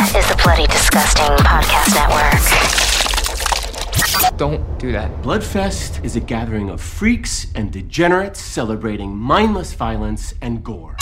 is the Bloody Disgusting Podcast Network. Don't do that. Bloodfest is a gathering of freaks and degenerates celebrating mindless violence and gore.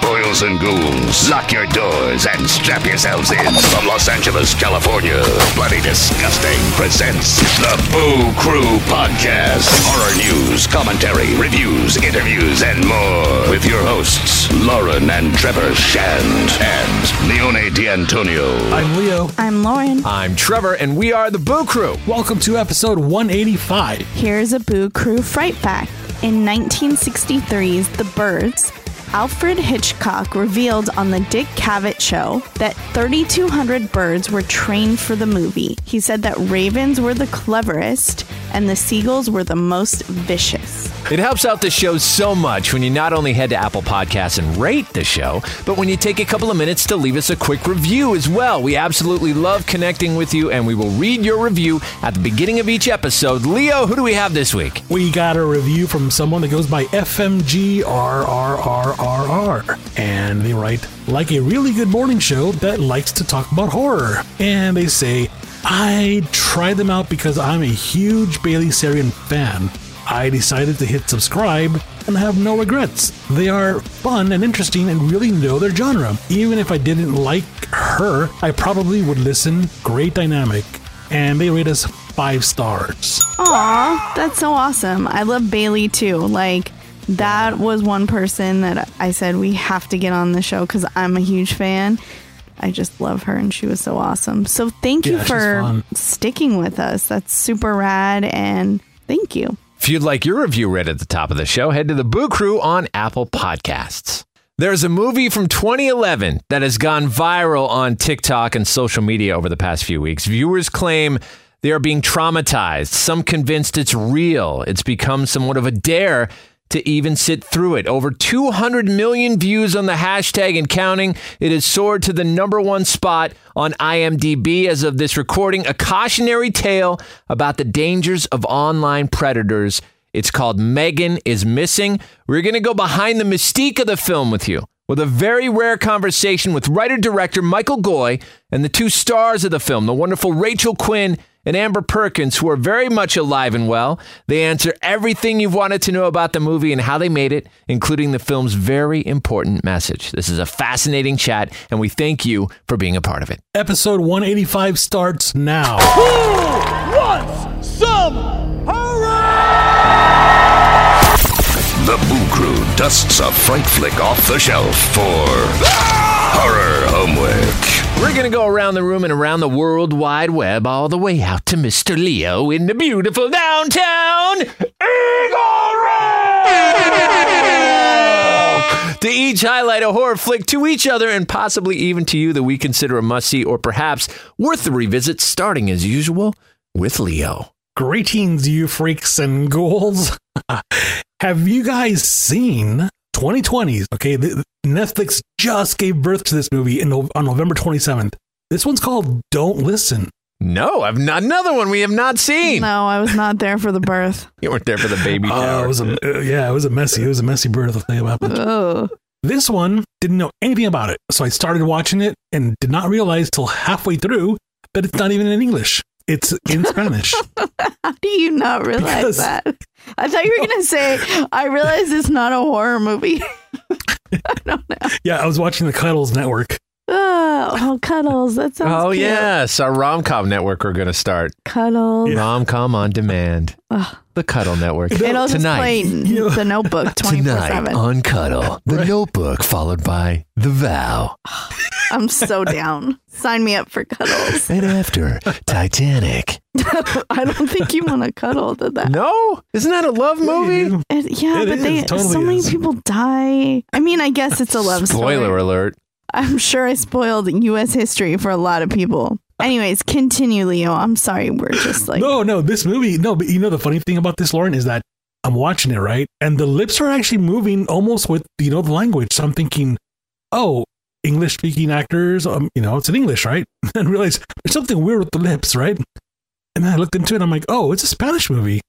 Boils and ghouls, lock your doors and strap yourselves in. From Los Angeles, California, Bloody Disgusting presents the Boo Crew Podcast. Horror news, commentary, reviews, interviews, and more. With your hosts, Lauren and Trevor Shand and Leone D'Antonio. I'm Leo. I'm Lauren. I'm Trevor, and we are the Boo Crew. Welcome to episode 185. Here's a Boo Crew Fright Fact. In 1963's The Birds, Alfred Hitchcock revealed on the Dick Cavett show that 3,200 birds were trained for the movie. He said that ravens were the cleverest and the seagulls were the most vicious. It helps out the show so much when you not only head to Apple Podcasts and rate the show, but when you take a couple of minutes to leave us a quick review as well. We absolutely love connecting with you, and we will read your review at the beginning of each episode. Leo, who do we have this week? We got a review from someone that goes by FMGRRRRR. And they write, like a really good morning show that likes to talk about horror. And they say, I tried them out because I'm a huge Bailey Sarian fan. I decided to hit subscribe and have no regrets. They are fun and interesting and really know their genre. Even if I didn't like her, I probably would listen. Great dynamic. And they rate us five stars. Aw, that's so awesome. I love Bailey too. Like, that was one person that I said we have to get on the show because I'm a huge fan. I just love her and she was so awesome. So thank you Yeah, for sticking with us. That's super rad and thank you. If you'd like your review read at the top of the show, head to the Boo Crew on Apple Podcasts. There's a movie from 2011 that has gone viral on TikTok and social media over the past few weeks. Viewers claim they are being traumatized, some convinced it's real. It's become somewhat of a dare to even sit through it. Over 200 million views on the hashtag and counting. It has soared to the number one spot on IMDb as of this recording. A cautionary tale about the dangers of online predators. It's called Megan is Missing. We're going to go behind the mystique of the film with you with a very rare conversation with writer director Michael Goi and the two stars of the film, the wonderful Rachel Quinn and Amber Perkins, who are very much alive and well. They answer everything you've wanted to know about the movie and how they made it, including the film's very important message. This is a fascinating chat, and we thank you for being a part of it. Episode 185 starts now. Who wants some horror? The Boo Crew dusts a fright flick off the shelf for horror homework. We're going to go around the room and around the world wide web, all the way out to Mr. Leo in the beautiful downtown Eagle Rock. To each highlight a horror flick to each other and possibly even to you that we consider a must see or perhaps worth the revisit, starting as usual with Leo. Greetings, you freaks and ghouls. Have you guys seen 2020s? Okay, th- Netflix just gave birth to this movie in, on November 27th. This one's called Don't Listen. No, I've not, another one we have not seen. No, I was not there for the birth. You weren't there for the baby Oh, shower. it was a, uh, yeah, it was a messy, it was a messy birth. I'll tell you what happened. Oh, This one didn't know anything about it, so I started watching it and did not realize till halfway through that it's not even in English. It's in Spanish. how do you not realize Because- that? I thought you were going to say, I realize it's not a horror movie. I don't know. yeah, I was watching the Cuddles Network. Oh, oh, cuddles. That sounds Oh, cute. yes. Our rom com network we're going to start. Cuddles. Rom com on demand. Ugh. The Cuddle Network. It'll just play You know- the notebook 24 Tonight 7. on Cuddle, the notebook followed by The Vow. I'm so down. Sign me up for cuddles. And after Titanic. I don't think you want to cuddle to that. No? Isn't that a love movie? It- yeah, It but is, they totally so many is. people die. I mean, I guess it's a love story. Spoiler story. alert. I'm sure I spoiled U.S. history for a lot of people. Anyways, continue, Leo. I'm sorry. We're just like, no, no, this movie, no, but you know the funny thing about this, Lauren, is that I'm watching it, right? And the lips are actually moving almost with, you know, the language. So I'm thinking, oh, English speaking actors, um, you know, it's in English, right? And realize there's something weird with the lips, right? And then I looked into it I'm like, oh, it's a Spanish movie.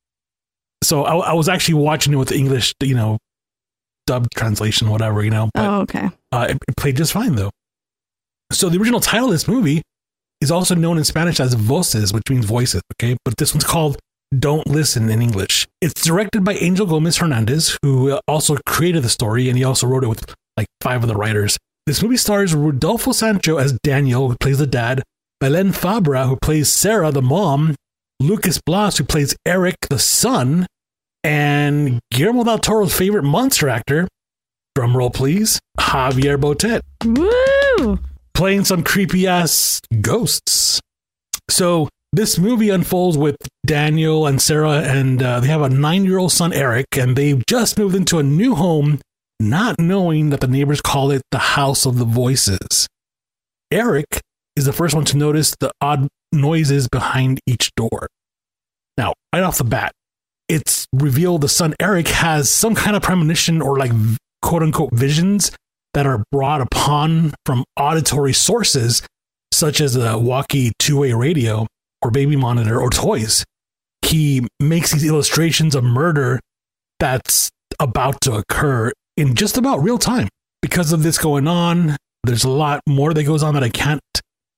So I, I was actually watching it with English, you know, dub translation, whatever, you know. But oh, okay. uh, it, it played just fine, though. So the original title of this movie is also known in Spanish as Voces, which means voices, okay? But this one's called Don't Listen in English. It's directed by Angel Gomez Hernandez, who also created the story, and he also wrote it with like five of the writers. This movie stars Rodolfo Sancho as Daniel, who plays the dad, Belen Fabra, who plays Sarah, the mom, Lucas Blas, who plays Eric, the son, and Guillermo del Toro's favorite monster actor, drumroll please, Javier Botet Woo! playing some creepy ass ghosts. So this movie unfolds with Daniel and Sarah, and uh, they have a nine year old son, Eric, and they've just moved into a new home, not knowing that the neighbors call it the House of the Voices. Eric is the first one to notice the odd noises behind each door. Now, right off the bat, it's revealed the son Eric has some kind of premonition or like quote unquote visions that are brought upon from auditory sources, such as a walkie two way radio or baby monitor or toys. He makes these illustrations of murder that's about to occur in just about real time. Because of this going on, there's a lot more that goes on that I can't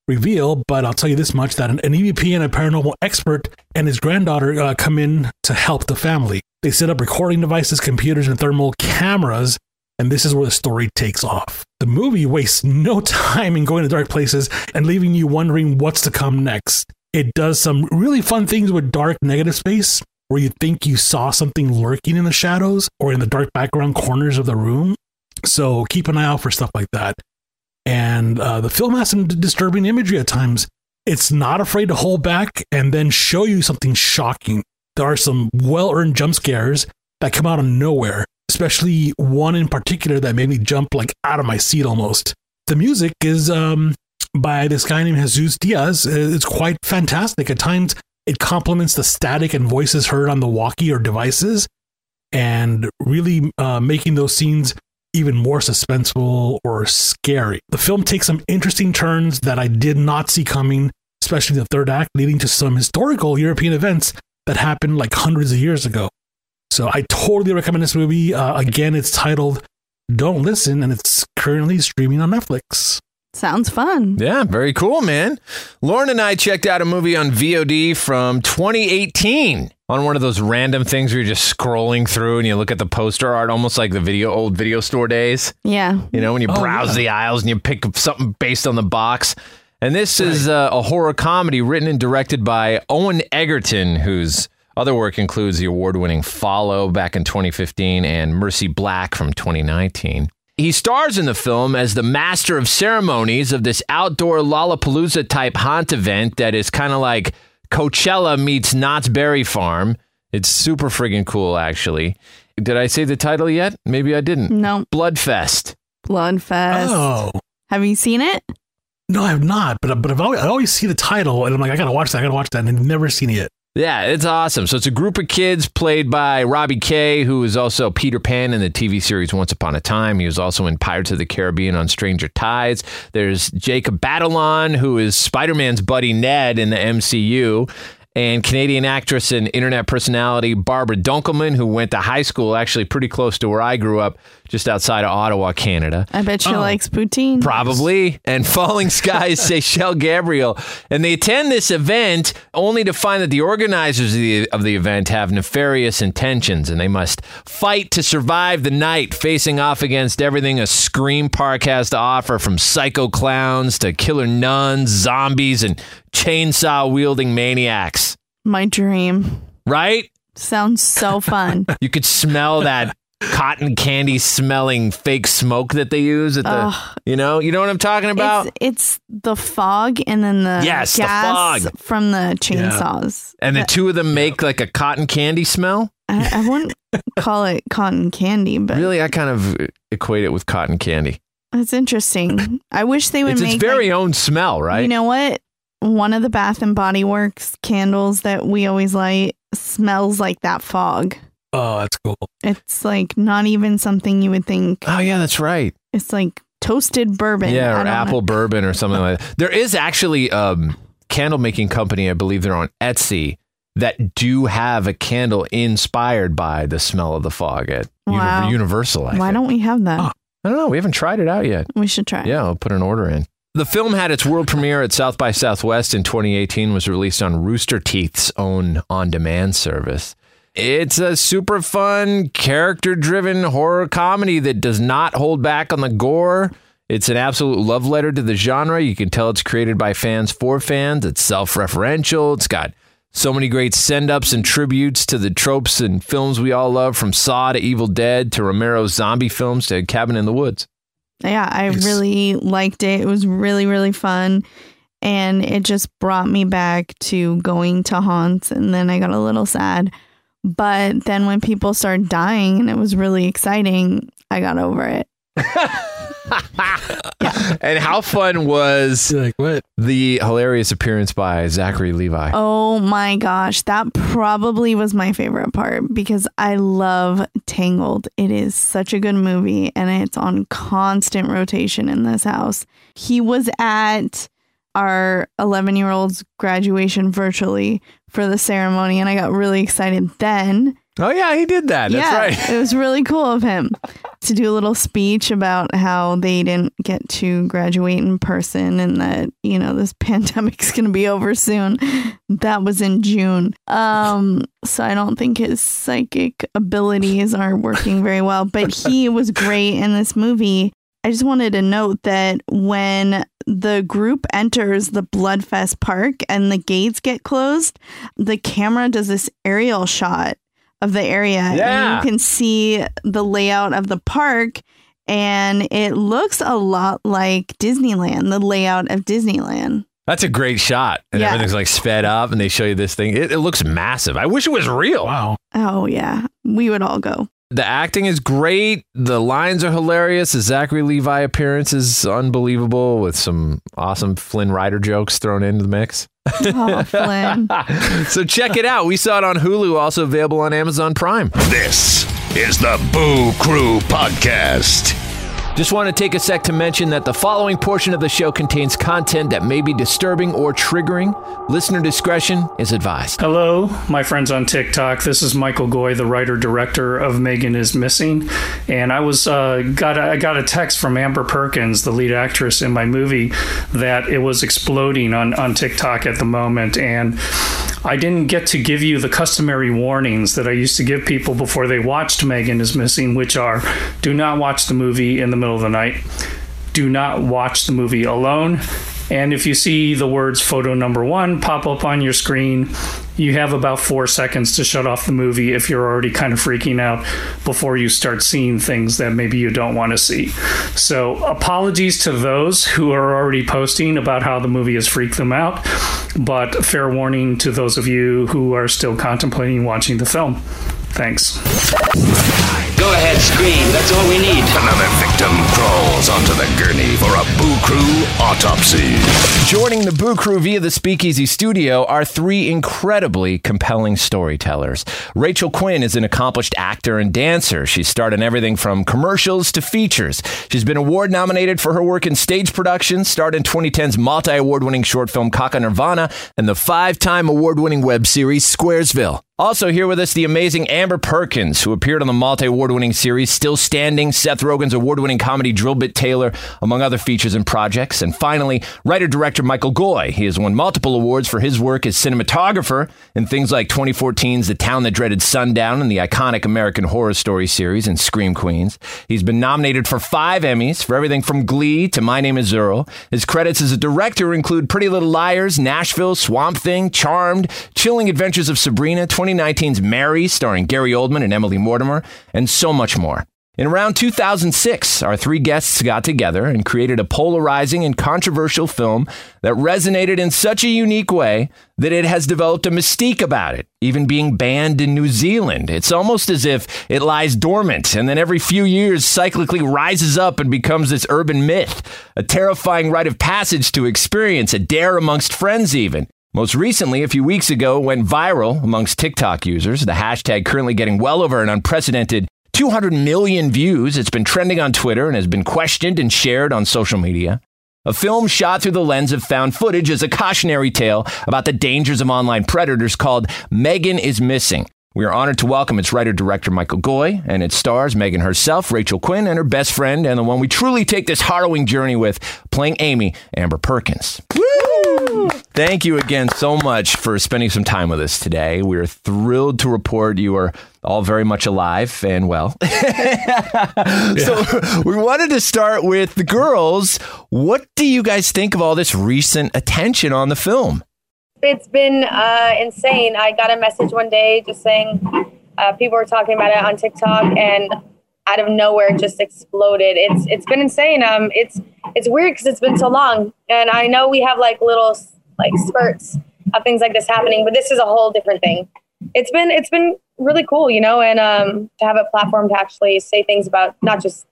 reveal, but I'll tell you this much that an, an EVP and a paranormal expert and his granddaughter uh, come in to help the family. They set up recording devices, computers, and thermal cameras and this is where the story takes off. The movie wastes no time in going to dark places and leaving you wondering what's to come next. It does some really fun things with dark negative space where you think you saw something lurking in the shadows or in the dark background corners of the room. So keep an eye out for stuff like that. And uh, the film has some disturbing imagery at times. It's not afraid to hold back and then show you something shocking. There are some well earned jump scares that come out of nowhere especially one in particular that made me jump like out of my seat almost. The music is um, by this guy named Jesus Diaz. It's quite fantastic. At times, it complements the static and voices heard on the walkie or devices, and really uh, making those scenes even more suspenseful or scary. The film takes some interesting turns that I did not see coming, especially the third act, leading to some historical European events that happened like hundreds of years ago. So I totally recommend this movie. Uh, again, it's titled Don't Listen, and it's currently streaming on Netflix. Sounds fun. Yeah, very cool, man. Lauren and I checked out a movie on VOD from 2018 on one of those random things where you're just scrolling through and you look at the poster art, almost like the video old video store days. Yeah. You know, when you Oh, browse yeah. the aisles and you pick up something based on the box. And this is uh, a horror comedy written and directed by Owen Egerton, whose other work includes the award winning Follow back in 2015 and Mercy Black from 2019. He stars in the film as the master of ceremonies of this outdoor Lollapalooza type haunt event that is kind of like Coachella meets Knott's Berry Farm. It's super friggin' cool, actually. Did I say the title yet? Maybe I didn't. No. Bloodfest. Bloodfest. Oh. Have you seen it? No, I have not, but but I've always, I always see the title and I'm like, I gotta watch that, I gotta watch that, and I've never seen it yet. Yeah, it's awesome. So it's a group of kids played by Robbie Kay, who is also Peter Pan in the TV series Once Upon a Time. He was also in Pirates of the Caribbean on Stranger Tides. There's Jacob Batalon, who is Spider Man's buddy Ned in the MCU. And Canadian actress and internet personality Barbara Dunkelman, who went to high school actually pretty close to where I grew up, just outside of Ottawa, Canada. I bet she Oh. likes poutine. Probably. And Falling Skies, Seychelle Gabriel. And they attend this event only to find that the organizers of the, of the event have nefarious intentions and they must fight to survive the night, facing off against everything a Scream Park has to offer from psycho clowns to killer nuns, zombies, and chainsaw wielding maniacs. My dream. Right? Sounds so fun. You could smell that. Cotton candy smelling fake smoke that they use at the, Ugh. you know, you know what I'm talking about? it's, it's the fog and then the Yes, the fog. from the chainsaws. And the two of them make like a cotton candy smell. I, I wouldn't call it cotton candy, but Really, I kind of equate it with cotton candy. that's interesting. I wish they would It's make its very like, own smell, right? You know what? One of the Bath and Body Works candles that we always light smells like that fog. Oh, that's cool. It's like not even something you would think. oh yeah, that's right. It's like toasted bourbon. Yeah, or don't know. apple bourbon or something like that. There is actually um candle making company, I believe they're on Etsy, that do have a candle inspired by the smell of the fog at Uni- Wow. Universal. I Why think. don't we have that? Oh. I don't know. We haven't tried it out yet. We should try. Yeah, I'll put an order in. The film had its world premiere at South by Southwest in 2018, was released on Rooster Teeth's own on demand service. It's a super fun, character driven horror comedy that does not hold back on the gore. It's an absolute love letter to the genre. You can tell it's created by fans for fans. It's self referential. It's got so many great send ups and tributes to the tropes and films we all love from Saw to Evil Dead to Romero's zombie films to Cabin in the Woods. Yeah, I really liked it. It was really, really fun. And it just brought me back to going to haunts. And then I got a little sad. But then when people started dying and it was really exciting, I got over it. And how fun was You're like, what? the hilarious appearance by Zachary Levi? Oh my gosh, that probably was my favorite part because I love Tangled. It is such a good movie and it's on constant rotation in this house. He was at our 11 year old's graduation virtually for the ceremony and I got really excited then. Oh, yeah, he did that. That's yeah, right. it was really cool of him to do a little speech about how they didn't get to graduate in person and that, you know, this pandemic's going to be over soon. That was in June. Um, so I don't think his psychic abilities are working very well, but he was great in this movie. I just wanted to note that when the group enters the Bloodfest Park and the gates get closed, the camera does this aerial shot of the area. Yeah. And you can see the layout of the park, and it looks a lot like Disneyland, the layout of Disneyland. That's a great shot. And Yeah. everything's like sped up and they show you this thing. It, it looks massive. I wish it was real. Wow. Oh, yeah. We would all go. The acting is great. The lines are hilarious. The Zachary Levi appearance is unbelievable with some awesome Flynn Rider jokes thrown into the mix. Oh, Flynn. So check it out. We saw it on Hulu, also available on Amazon Prime. This is the Boo Crew Podcast. Just want to take a sec to mention that the following portion of the show contains content that may be disturbing or triggering. Listener discretion is advised. Hello, my friends on TikTok. This is Michael Goi, the writer director of Megan is Missing, and I was uh, got a, I got a text from Amber Perkins, the lead actress in my movie, that it was exploding on on TikTok at the moment, and I didn't get to give you the customary warnings that I used to give people before they watched Megan is Missing, which are: do not watch the movie in the middle of the night. Do not watch the movie alone. And if you see the words photo number one pop up on your screen, you have about four seconds to shut off the movie if you're already kind of freaking out before you start seeing things that maybe you don't want to see. So, apologies to those who are already posting about how the movie has freaked them out, but fair warning to those of you who are still contemplating watching the film. Thanks. Go ahead, scream. That's all we need. Another victim crawls onto the gurney for a Boo Crew autopsy. Joining the Boo Crew via the Speakeasy Studio are three incredibly compelling storytellers. Rachel Quinn is an accomplished actor and dancer. She's starred in everything from commercials to features. She's been award nominated for her work in stage productions, starred in 2010's multi award winning short film Kaka Nirvana, and the five time award winning web series Squaresville. Also here with us, the amazing Amber Perkins, who appeared on the multi-award winning series Still Standing, Seth Rogen's award-winning comedy Drillbit Taylor, among other features and projects. And finally, writer-director Michael Goi. He has won multiple awards for his work as cinematographer in things like 2014's The Town That Dreaded Sundown and the iconic American Horror Story series and Scream Queens. He's been nominated for five Emmys for everything from Glee to My Name is Earl. His credits as a director include Pretty Little Liars, Nashville, Swamp Thing, Charmed, Chilling Adventures of Sabrina, 2019's Mary, starring Gary Oldman and Emily Mortimer, and so much more. In around 2006, our three guests got together and created a polarizing and controversial film that resonated in such a unique way that it has developed a mystique about it, even being banned in New Zealand. It's almost as if it lies dormant and then every few years cyclically rises up and becomes this urban myth, a terrifying rite of passage to experience, a dare amongst friends, even. Most recently, a few weeks ago, went viral amongst TikTok users. The hashtag currently getting well over an unprecedented 200 million views. It's been trending on Twitter and has been questioned and shared on social media. A film shot through the lens of found footage is a cautionary tale about the dangers of online predators called Megan is Missing. We are honored to welcome its writer director Michael Goi and its stars Megan herself, Rachel Quinn, and her best friend, and the one we truly take this harrowing journey with, playing Amy, Amber Perkins. Woo! Thank you again so much for spending some time with us today. We are thrilled to report you are all very much alive and well. So we wanted to start with the girls. What do you guys think of all this recent attention on the film? It's been uh, insane. I got a message one day just saying uh, people were talking about it on TikTok, and out of nowhere, it just exploded. It's it's been insane. Um, it's it's weird because it's been so long, and I know we have like little like spurts of things like this happening, but this is a whole different thing. It's been it's been really cool, you know, and um, to have a platform to actually say things about not just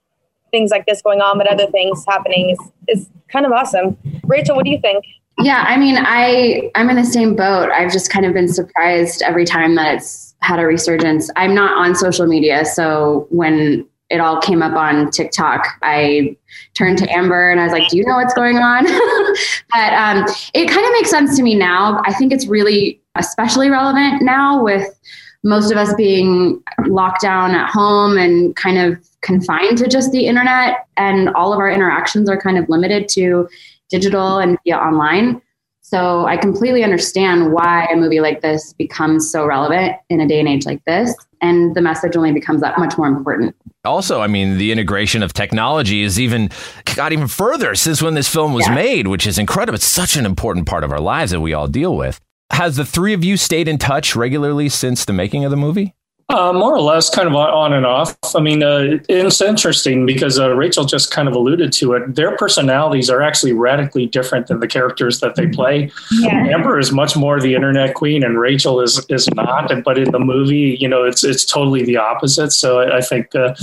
things like this going on, but other things happening is is kind of awesome. Rachel, what do you think? Yeah, I mean, I I'm in the same boat. I've just kind of been surprised every time that it's had a resurgence. I'm not on social media, so when it all came up on TikTok, I turned to Amber and I was like, "Do you know what's going on?" but um, it kind of makes sense to me now. I think it's really especially relevant now with most of us being locked down at home and kind of confined to just the internet, and all of our interactions are kind of limited to digital and via online. So I completely understand why a movie like this becomes so relevant in a day and age like this. And the message only becomes that much more important. Also, I mean, the integration of technology is even got even further since when this film was Yeah. made, which is incredible. It's such an important part of our lives that we all deal with. Has the three of you stayed in touch regularly since the making of the movie? Uh, more or less, kind of on- on and off. I mean, uh, it's interesting because uh, Rachel just kind of alluded to it. Their personalities are actually radically different than the characters that they play. Yeah. Amber is much more the internet queen, and Rachel is is not. But in the movie, you know, it's it's totally the opposite. So I, I think uh,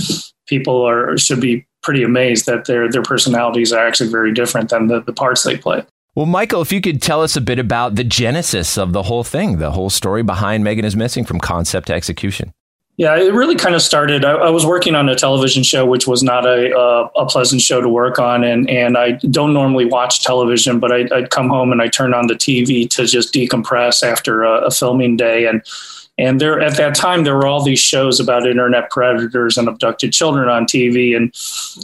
people are should be pretty amazed that their their personalities are actually very different than the, the parts they play. Well, Michael, if you could tell us a bit about the genesis of the whole thing, the whole story behind Megan is Missing from concept to execution. Yeah, it really kind of started. I, I was working on a television show, which was not a a pleasant show to work on, and and I don't normally watch television, but I, I'd come home and I turned on the TV to just decompress after a, a filming day, and and there at that time there were all these shows about internet predators and abducted children on TV, and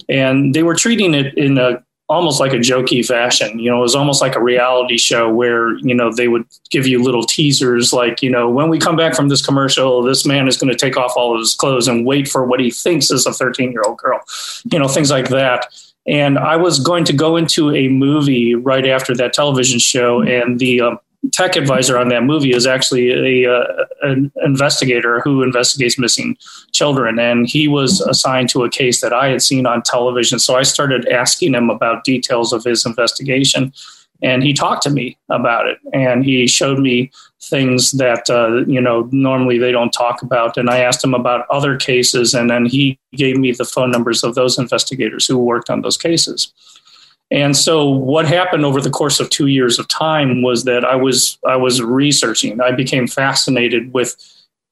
and they were treating it in a almost like a jokey fashion. You know, it was almost like a reality show where, you know, they would give you little teasers like, you know, when we come back from this commercial, this man is going to take off all of his clothes and wait for what he thinks is a 13 year old girl, you know, things like that. And I was going to go into a movie right after that television show, and the um, tech advisor on that movie is actually a uh, an investigator who investigates missing children, and he was assigned to a case that I had seen on television. So I started asking him about details of his investigation, and he talked to me about it, and he showed me things that uh, you know normally they don't talk about. And I asked him about other cases, and then he gave me the phone numbers of those investigators who worked on those cases. And so what happened over the course of 2 years of time was that I was I was researching. I became fascinated with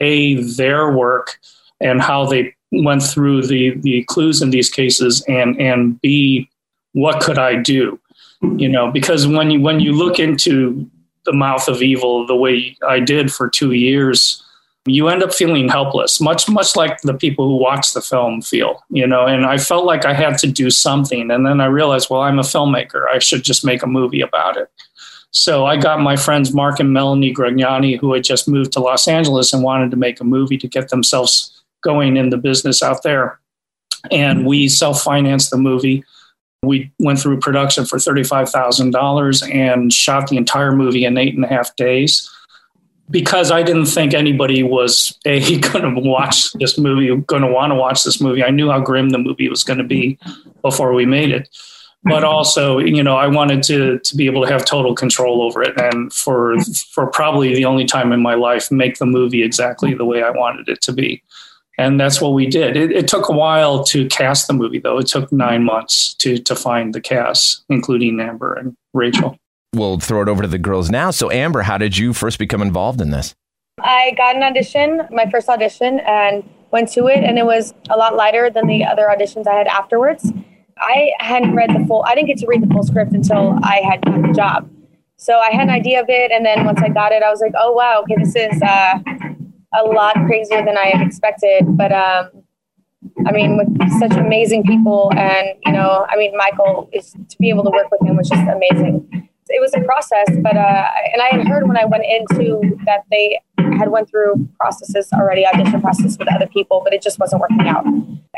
a their work and how they went through the the clues in these cases and and b what could I do? You know, because when you when you look into the mouth of evil the way I did for 2 years, you end up feeling helpless, much much like the people who watch the film feel, you know. And I felt like I had to do something, and then I realized, well, I'm a filmmaker. I should just make a movie about it. So I got my friends Mark and Melanie Gragnani, who had just moved to Los Angeles and wanted to make a movie to get themselves going in the business out there, and we self-financed the movie. We went through production for thirty-five thousand dollars and shot the entire movie in eight and a half days because I didn't think anybody was a going to watch this movie, going to want to watch this movie. I knew how grim the movie was going to be before we made it, but mm-hmm. also, you know, I wanted to to be able to have total control over it, and for mm-hmm. for probably the only time in my life, make the movie exactly the way I wanted it to be. And that's what we did. It, it took a while to cast the movie, though. It took nine months to to find the cast, including Amber and Rachel. We'll throw it over to the girls now. So, Amber, how did you first become involved in this? I got an audition, my first audition, and went to it, and it was a lot lighter than the other auditions I had afterwards. I hadn't read the full, I didn't get to read the full script until I had got the job. So I had an idea of it, and then once I got it, I was like, oh wow, okay, this is uh, a lot crazier than I had expected. But um, I mean, with such amazing people, and you know, I mean, Michael is to be able to work with him was just amazing. It was a process, but uh, and I had heard when I went into that they had went through processes already, audition process with other people, but it just wasn't working out.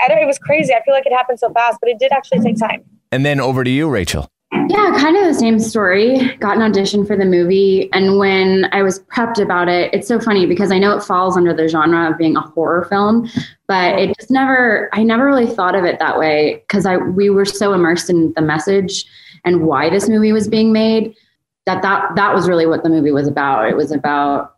I don't, it was crazy. I feel like it happened so fast, but it did actually take time. And then over to you, Rachel. Yeah, kind of the same story. Got an audition for the movie. And when I was prepped about it, it's so funny because I know it falls under the genre of being a horror film, but it just never, I never really thought of it that way because I, we were so immersed in the message and why this movie was being made that that, that was really what the movie was about. It was about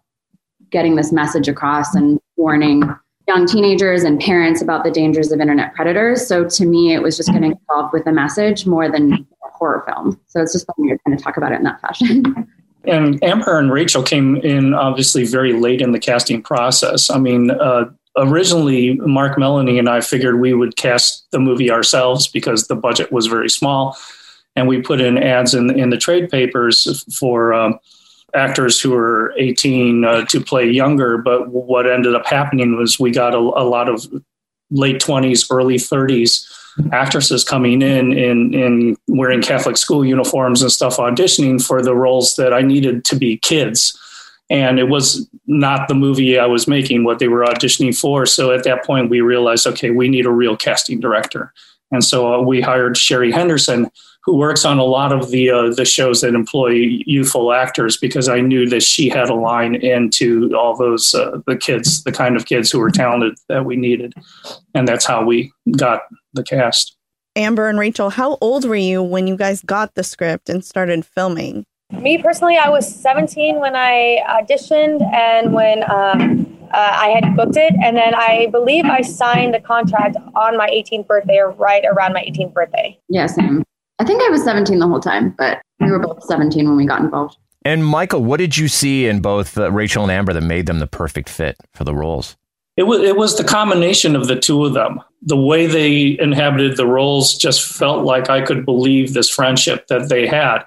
getting this message across and warning young teenagers and parents about the dangers of internet predators. So to me, it was just getting involved with the message more than a horror film. So it's just funny to kind of talk about it in that fashion. And Amber and Rachel came in obviously very late in the casting process. I mean, uh, originally Mark Melanie and I figured we would cast the movie ourselves because the budget was very small, and we put in ads in in the trade papers for. Um, actors who were 18 uh, to play younger but what ended up happening was we got a, a lot of late 20s early 30s actresses coming in in in wearing Catholic school uniforms and stuff auditioning for the roles that I needed to be kids. And it was not the movie I was making, what they were auditioning for. So at that point, we realized, okay, we need a real casting director. And so uh, we hired Sherry Henderson, who works on a lot of the uh, the shows that employ youthful actors, because I knew that she had a line into all those uh, the kids, the kind of kids who were talented that we needed, and that's how we got the cast. Amber and Rachel, how old were you when you guys got the script and started filming? Me personally, I was 17 when I auditioned and when um, uh, I had booked it. And then I believe I signed the contract on my 18th birthday or right around my 18th birthday. Yeah, same. I think I was 17 the whole time, but we were both 17 when we got involved. And Michael, what did you see in both uh, Rachel and Amber that made them the perfect fit for the roles? It was it was the combination of the two of them. The way they inhabited the roles just felt like I could believe this friendship that they had,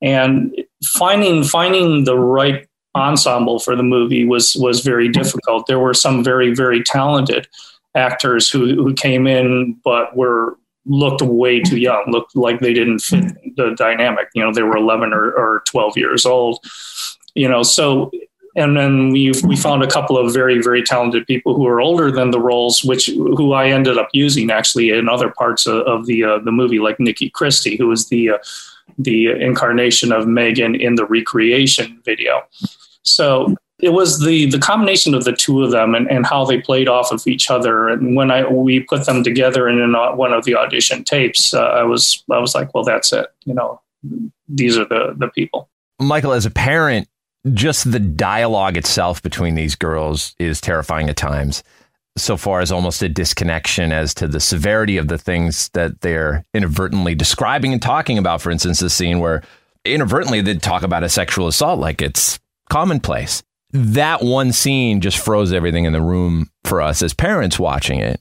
and finding finding the right ensemble for the movie was was very difficult. There were some very very talented actors who who came in but were looked way too young, looked like they didn't fit the dynamic. You know, they were 11 or, or 12 years old. You know, so and then we we found a couple of very very talented people who are older than the roles, which who I ended up using actually in other parts of, of the uh, the movie, like Nikki Christie, who was the uh, the incarnation of Megan in the recreation video. So it was the the combination of the two of them and, and how they played off of each other. And when I we put them together in, in one of the audition tapes, uh, I was I was like, well, that's it. You know, these are the the people. Michael, as a parent, just the dialogue itself between these girls is terrifying at times so far as almost a disconnection as to the severity of the things that they're inadvertently describing and talking about. For instance, the scene where inadvertently they talk about a sexual assault like it's commonplace. That one scene just froze everything in the room for us as parents watching it,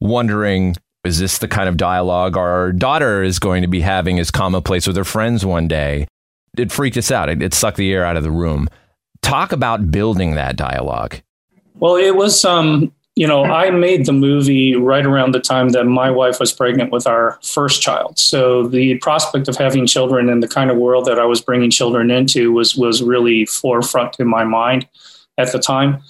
wondering is this the kind of dialogue our daughter is going to be having as commonplace with her friends one day? it freaked us out. It, it sucked the air out of the room. Talk about building that dialogue. Well, it was, um, you know, I made the movie right around the time that my wife was pregnant with our first child. So the prospect of having children and the kind of world that I was bringing children into was was really forefront in my mind at the time.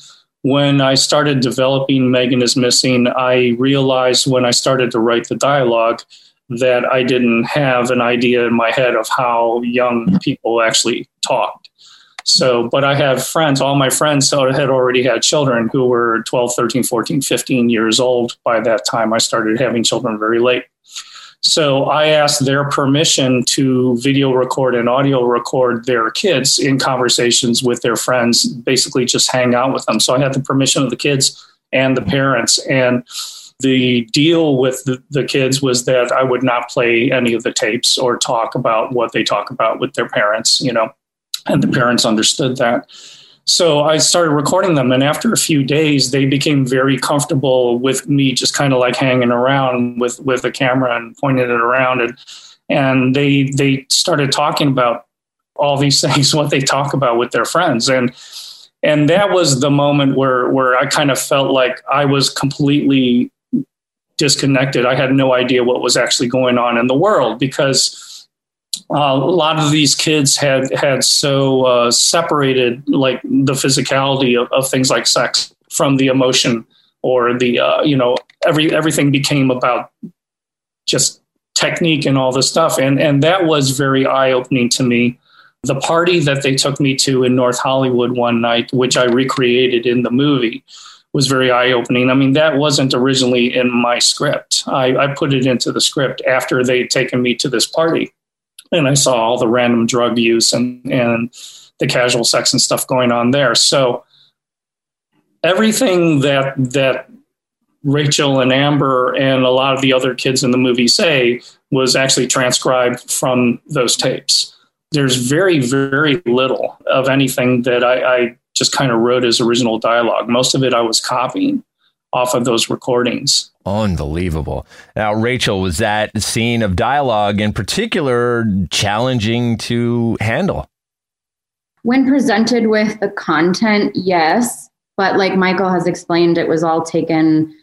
When I started developing Megan is Missing, I realized when I started to write the dialogue that I didn't have an idea in my head of how young people actually talked. So, but I have friends, all my friends had already had children who were 12, 13, 14, 15 years old by that time. I started having children very late. So I asked their permission to video record and audio record their kids in conversations with their friends, basically just hang out with them. So I had the permission of the kids and the parents. And the deal with the, the, kids was that I would not play any of the tapes or talk about what they talk about with their parents, you know, and the parents understood that. So I started recording them, and after a few days, they became very comfortable with me just kind of like hanging around with with the camera and pointing it around, and and they they started talking about all these things, what they talk about with their friends, and and that was the moment where where I kind of felt like I was completely disconnected. I had no idea what was actually going on in the world because uh, a lot of these kids had had so uh, separated like the physicality of, of, things like sex from the emotion or the uh, you know every everything became about just technique and all this stuff and and that was very eye opening to me the party that they took me to in North Hollywood one night, which I recreated in the movie, was very eye opening. I mean, that wasn't originally in my script. I, I put it into the script after they'd taken me to this party. And I saw all the random drug use and, and the casual sex and stuff going on there. So everything that that Rachel and Amber and a lot of the other kids in the movie say was actually transcribed from those tapes there's very, very little of anything that I, I just kind of wrote as original dialogue. Most of it I was copying off of those recordings. Unbelievable. Now, Rachel, was that scene of dialogue in particular challenging to handle? When presented with the content, yes. But like Michael has explained, it was all taken.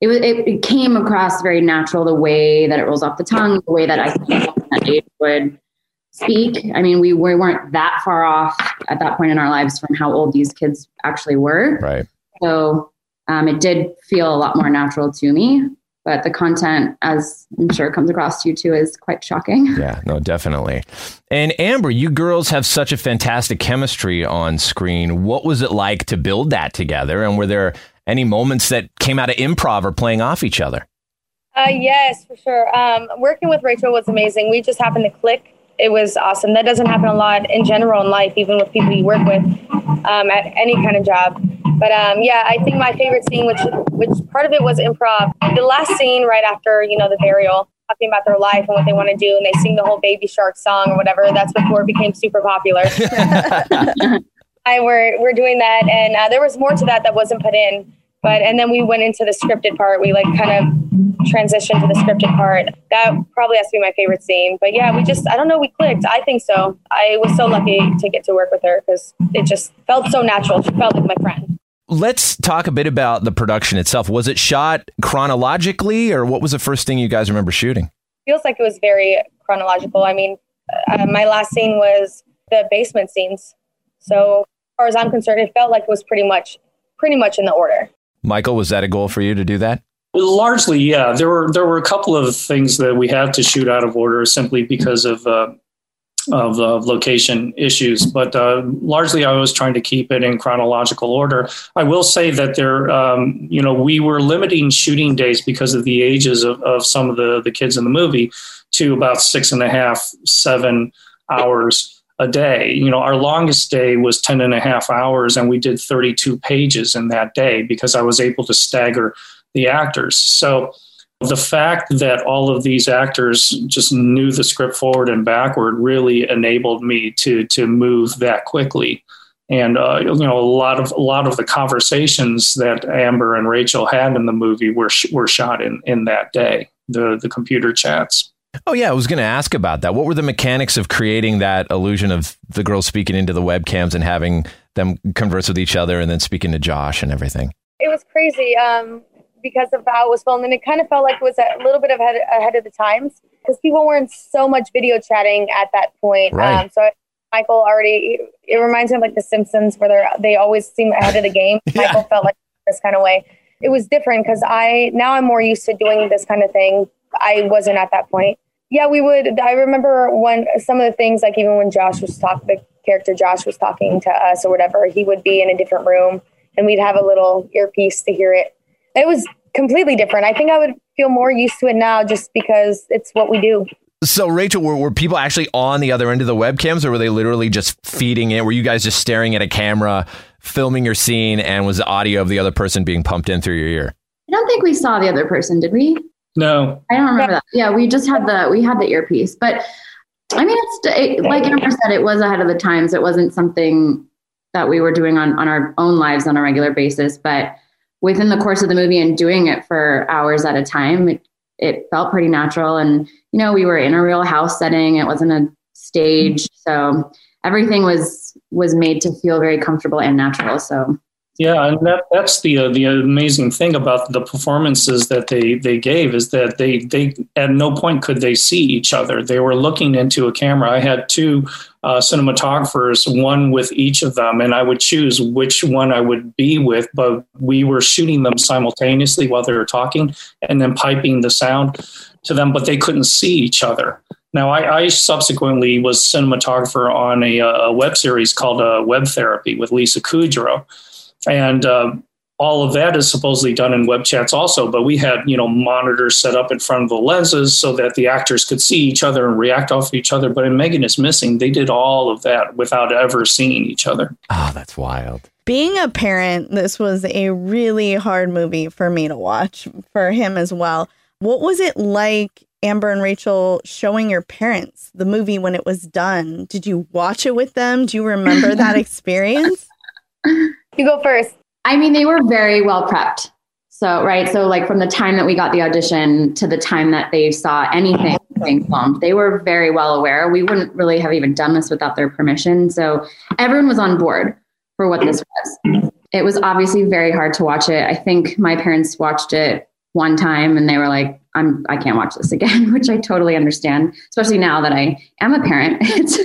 It, was, it, it came across very natural the way that it rolls off the tongue, the way that I think that Dave would speak. I mean, we, we weren't that far off at that point in our lives from how old these kids actually were. Right. So um, it did feel a lot more natural to me. But the content, as I'm sure comes across to you too, is quite shocking. Yeah, no, definitely. And Amber, you girls have such a fantastic chemistry on screen. What was it like to build that together? And were there any moments that came out of improv or playing off each other? Uh, yes, for sure. Um, working with Rachel was amazing. We just happened to click it was awesome. That doesn't happen a lot in general in life, even with people you work with um, at any kind of job. But um, yeah, I think my favorite scene, which which part of it was improv, the last scene right after you know the burial, talking about their life and what they want to do, and they sing the whole Baby Shark song or whatever. That's before it became super popular. I were we're doing that, and uh, there was more to that that wasn't put in. But and then we went into the scripted part. We like kind of transitioned to the scripted part. That probably has to be my favorite scene. But yeah, we just, I don't know, we clicked. I think so. I was so lucky to get to work with her because it just felt so natural. She felt like my friend. Let's talk a bit about the production itself. Was it shot chronologically, or what was the first thing you guys remember shooting? Feels like it was very chronological. I mean, uh, my last scene was the basement scenes. So, as far as I'm concerned, it felt like it was pretty much, pretty much in the order. Michael, was that a goal for you to do that? Largely, yeah. There were there were a couple of things that we had to shoot out of order simply because of uh, of uh, location issues, but uh, largely I was trying to keep it in chronological order. I will say that there, um, you know, we were limiting shooting days because of the ages of, of some of the the kids in the movie to about six and a half, seven hours a day. You know, our longest day was 10 and a half hours, and we did 32 pages in that day because I was able to stagger the actors. So the fact that all of these actors just knew the script forward and backward really enabled me to to move that quickly. And uh, you know, a lot of a lot of the conversations that Amber and Rachel had in the movie were sh- were shot in in that day. The the computer chats. Oh yeah, I was going to ask about that. What were the mechanics of creating that illusion of the girls speaking into the webcams and having them converse with each other and then speaking to Josh and everything? It was crazy. Um, because of how it was filmed. And it kind of felt like it was a little bit of ahead, ahead of the times because people weren't so much video chatting at that point. Right. Um, so Michael already, it reminds me of like The Simpsons where they they always seem ahead of the game. yeah. Michael felt like this kind of way. It was different because I, now I'm more used to doing this kind of thing. I wasn't at that point. Yeah, we would. I remember when some of the things, like even when Josh was talking, the character Josh was talking to us or whatever, he would be in a different room and we'd have a little earpiece to hear it it was completely different. I think I would feel more used to it now just because it's what we do. So, Rachel, were, were people actually on the other end of the webcams or were they literally just feeding it? Were you guys just staring at a camera, filming your scene, and was the audio of the other person being pumped in through your ear? I don't think we saw the other person, did we? No. I don't remember that. Yeah, we just had the we had the earpiece. But I mean, it's it, like Amber said, it was ahead of the times. It wasn't something that we were doing on, on our own lives on a regular basis. But within the course of the movie and doing it for hours at a time, it, it felt pretty natural. And, you know, we were in a real house setting. It wasn't a stage. So everything was was made to feel very comfortable and natural. So yeah, and that that's the uh, the amazing thing about the performances that they they gave is that they they at no point could they see each other. They were looking into a camera. I had two uh, cinematographers, one with each of them, and I would choose which one I would be with. But we were shooting them simultaneously while they were talking, and then piping the sound to them, but they couldn't see each other. Now, I, I subsequently was cinematographer on a, a web series called uh, Web Therapy with Lisa Kudrow and uh, all of that is supposedly done in web chats also but we had you know monitors set up in front of the lenses so that the actors could see each other and react off each other. But in megan is missing they did all of that without ever seeing each other. Oh that's wild. Being a parent this was a really hard movie for me to watch for him as well. What was it like amber and rachel showing your parents the movie when it was done? Did you watch it with them? Do you remember that experience you go first. I mean, they were very well prepped. So, right. So, like from the time that we got the audition to the time that they saw anything being filmed, they were very well aware. We wouldn't really have even done this without their permission. So, everyone was on board for what this was. It was obviously very hard to watch it. I think my parents watched it one time and they were like, I'm, I can't watch this again, which I totally understand, especially now that I am a parent. It's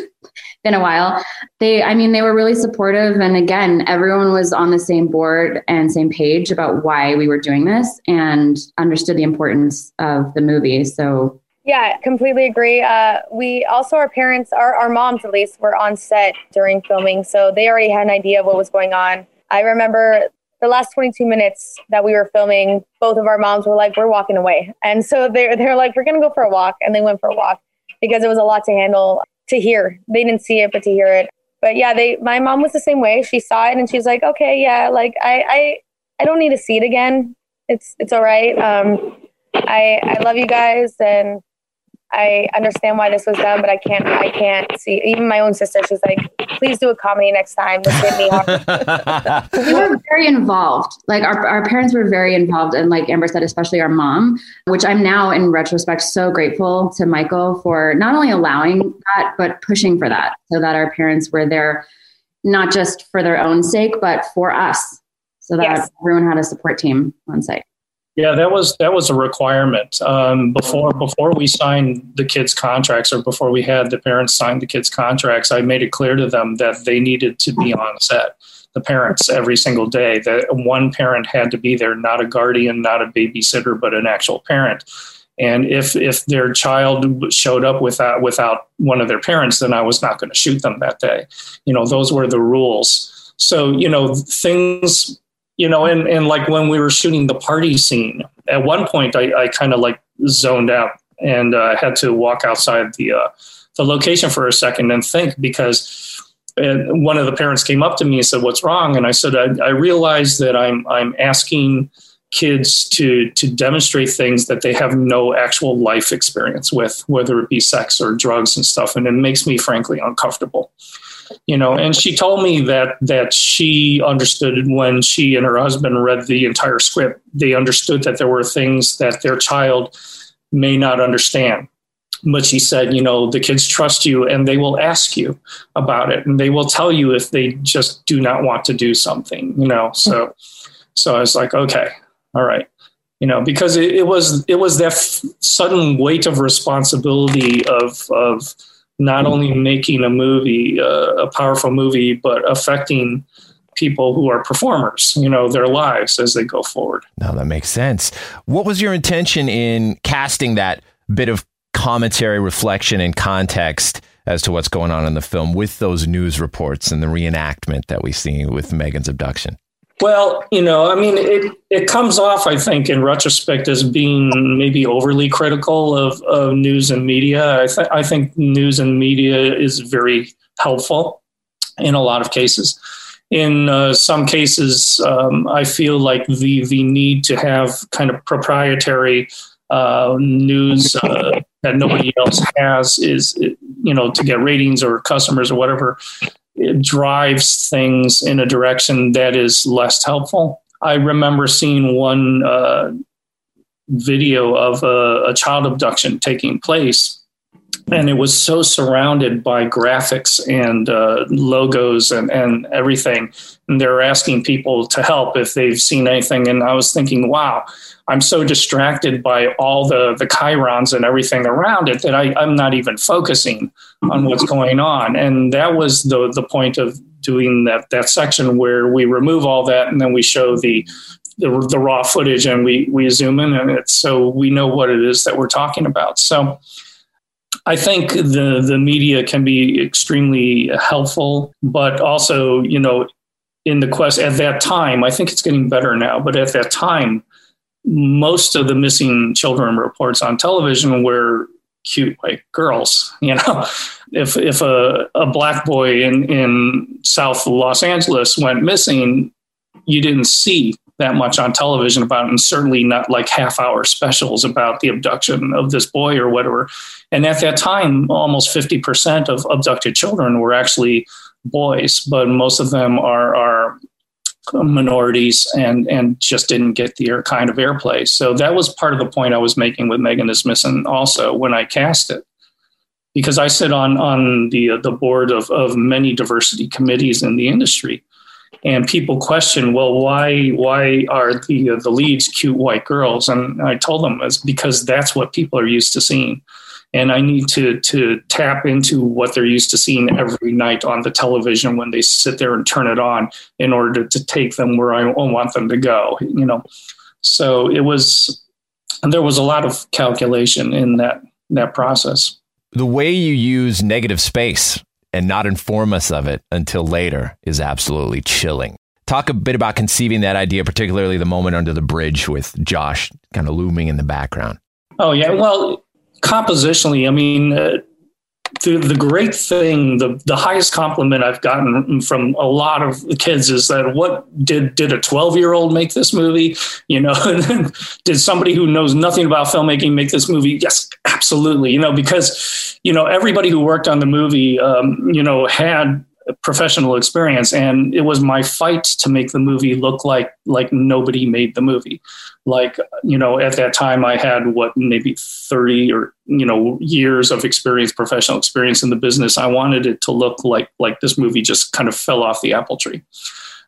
been a while. They, I mean, they were really supportive. And again, everyone was on the same board and same page about why we were doing this and understood the importance of the movie. So, yeah, completely agree. Uh, we also, our parents, our, our moms at least, were on set during filming. So they already had an idea of what was going on. I remember the last 22 minutes that we were filming, both of our moms were like, we're walking away. And so they're, they're like, we're to go for a walk. And they went for a walk because it was a lot to handle to hear. They didn't see it, but to hear it. But yeah, they my mom was the same way. She saw it and she's like, okay, yeah, like I I, I don't need to see it again. It's it's all right. Um, I I love you guys and I understand why this was done, but I can't. I can't see. Even my own sister, she's like, "Please do a comedy next time." This hit me hard. we were very involved. Like our our parents were very involved, and like Amber said, especially our mom, which I'm now in retrospect so grateful to Michael for not only allowing that, but pushing for that, so that our parents were there, not just for their own sake, but for us, so that yes. everyone had a support team on site. Yeah, that was that was a requirement um, before before we signed the kids' contracts or before we had the parents sign the kids' contracts. I made it clear to them that they needed to be on set, the parents every single day. That one parent had to be there, not a guardian, not a babysitter, but an actual parent. And if if their child showed up without without one of their parents, then I was not going to shoot them that day. You know, those were the rules. So you know, things you know, and, and like when we were shooting the party scene, at one point I, I kind of like zoned out and uh, had to walk outside the uh, the location for a second and think because uh, one of the parents came up to me and said, "What's wrong?" And I said, "I, I realize that I'm I'm asking." kids to to demonstrate things that they have no actual life experience with whether it be sex or drugs and stuff and it makes me frankly uncomfortable you know and she told me that that she understood when she and her husband read the entire script they understood that there were things that their child may not understand. But she said you know the kids trust you and they will ask you about it and they will tell you if they just do not want to do something you know so so i was like okay all right. You know because it, it was it was that f- sudden weight of responsibility of of not only making a movie, uh, a powerful movie, but affecting people who are performers, you know, their lives as they go forward. Now that makes sense. What was your intention in casting that bit of commentary, reflection, and context as to what's going on in the film with those news reports and the reenactment that we see with Megan's abduction? Well, you know, I mean, it, it comes off, I think, in retrospect, as being maybe overly critical of, of news and media. I, th- I think news and media is very helpful in a lot of cases. In uh, some cases, um, I feel like the the need to have kind of proprietary uh, news uh, that nobody else has is, you know, to get ratings or customers or whatever it drives things in a direction that is less helpful. I remember seeing one uh, video of a, a, child abduction taking place, and it was so surrounded by graphics and uh, logos and, and everything. And they're asking people to help if they've seen anything. And I was thinking, wow, I'm so distracted by all the, the chyrons and everything around it that I, I'm not even focusing on what's going on. And that was the, the point of doing that, that section where we remove all that and then we show the, the, the raw footage and we, we zoom in on it so we know what it is that we're talking about. So, I think the the media can be extremely helpful, but also, you know, in the quest at that time, I think it's getting better now, but at that time, most of the missing children reports on television were cute white girls. You know, if if a, a black boy in, in South Los Angeles went missing, you didn't see that much on television about and certainly not like half hour specials about the abduction of this boy or whatever. And at that time, almost 50% of abducted children were actually boys, but most of them are, are minorities and, and just didn't get the kind of airplay. So that was part of the point I was making with Megan Missing also when I cast it. Because I sit on, on the, the board of, of many diversity committees in the industry and people question, well, why why are the the leads cute white girls? And I told them it's because that's what people are used to seeing, and I need to to tap into what they're used to seeing every night on the television when they sit there and turn it on in order to take them where I want them to go. You know, so it was and there was a lot of calculation in that that process. The way you use negative space and not inform us of it until later is absolutely chilling. Talk a bit about conceiving that idea, particularly the moment under the bridge with Josh kind of looming in the background. Oh, yeah. Well, compositionally, I mean, uh, the, the great thing, the, the highest compliment I've gotten from a lot of kids is that what did did a 12 year old make this movie? You know, did somebody who knows nothing about filmmaking make this movie? Yes, absolutely. You know, because you know everybody who worked on the movie, um, you know, had professional experience and it was my fight to make the movie look like like nobody made the movie. Like you know at that time i had what maybe 30 or you know years of experience professional experience in the business. I wanted it to look like like this movie just kind of fell off the apple tree.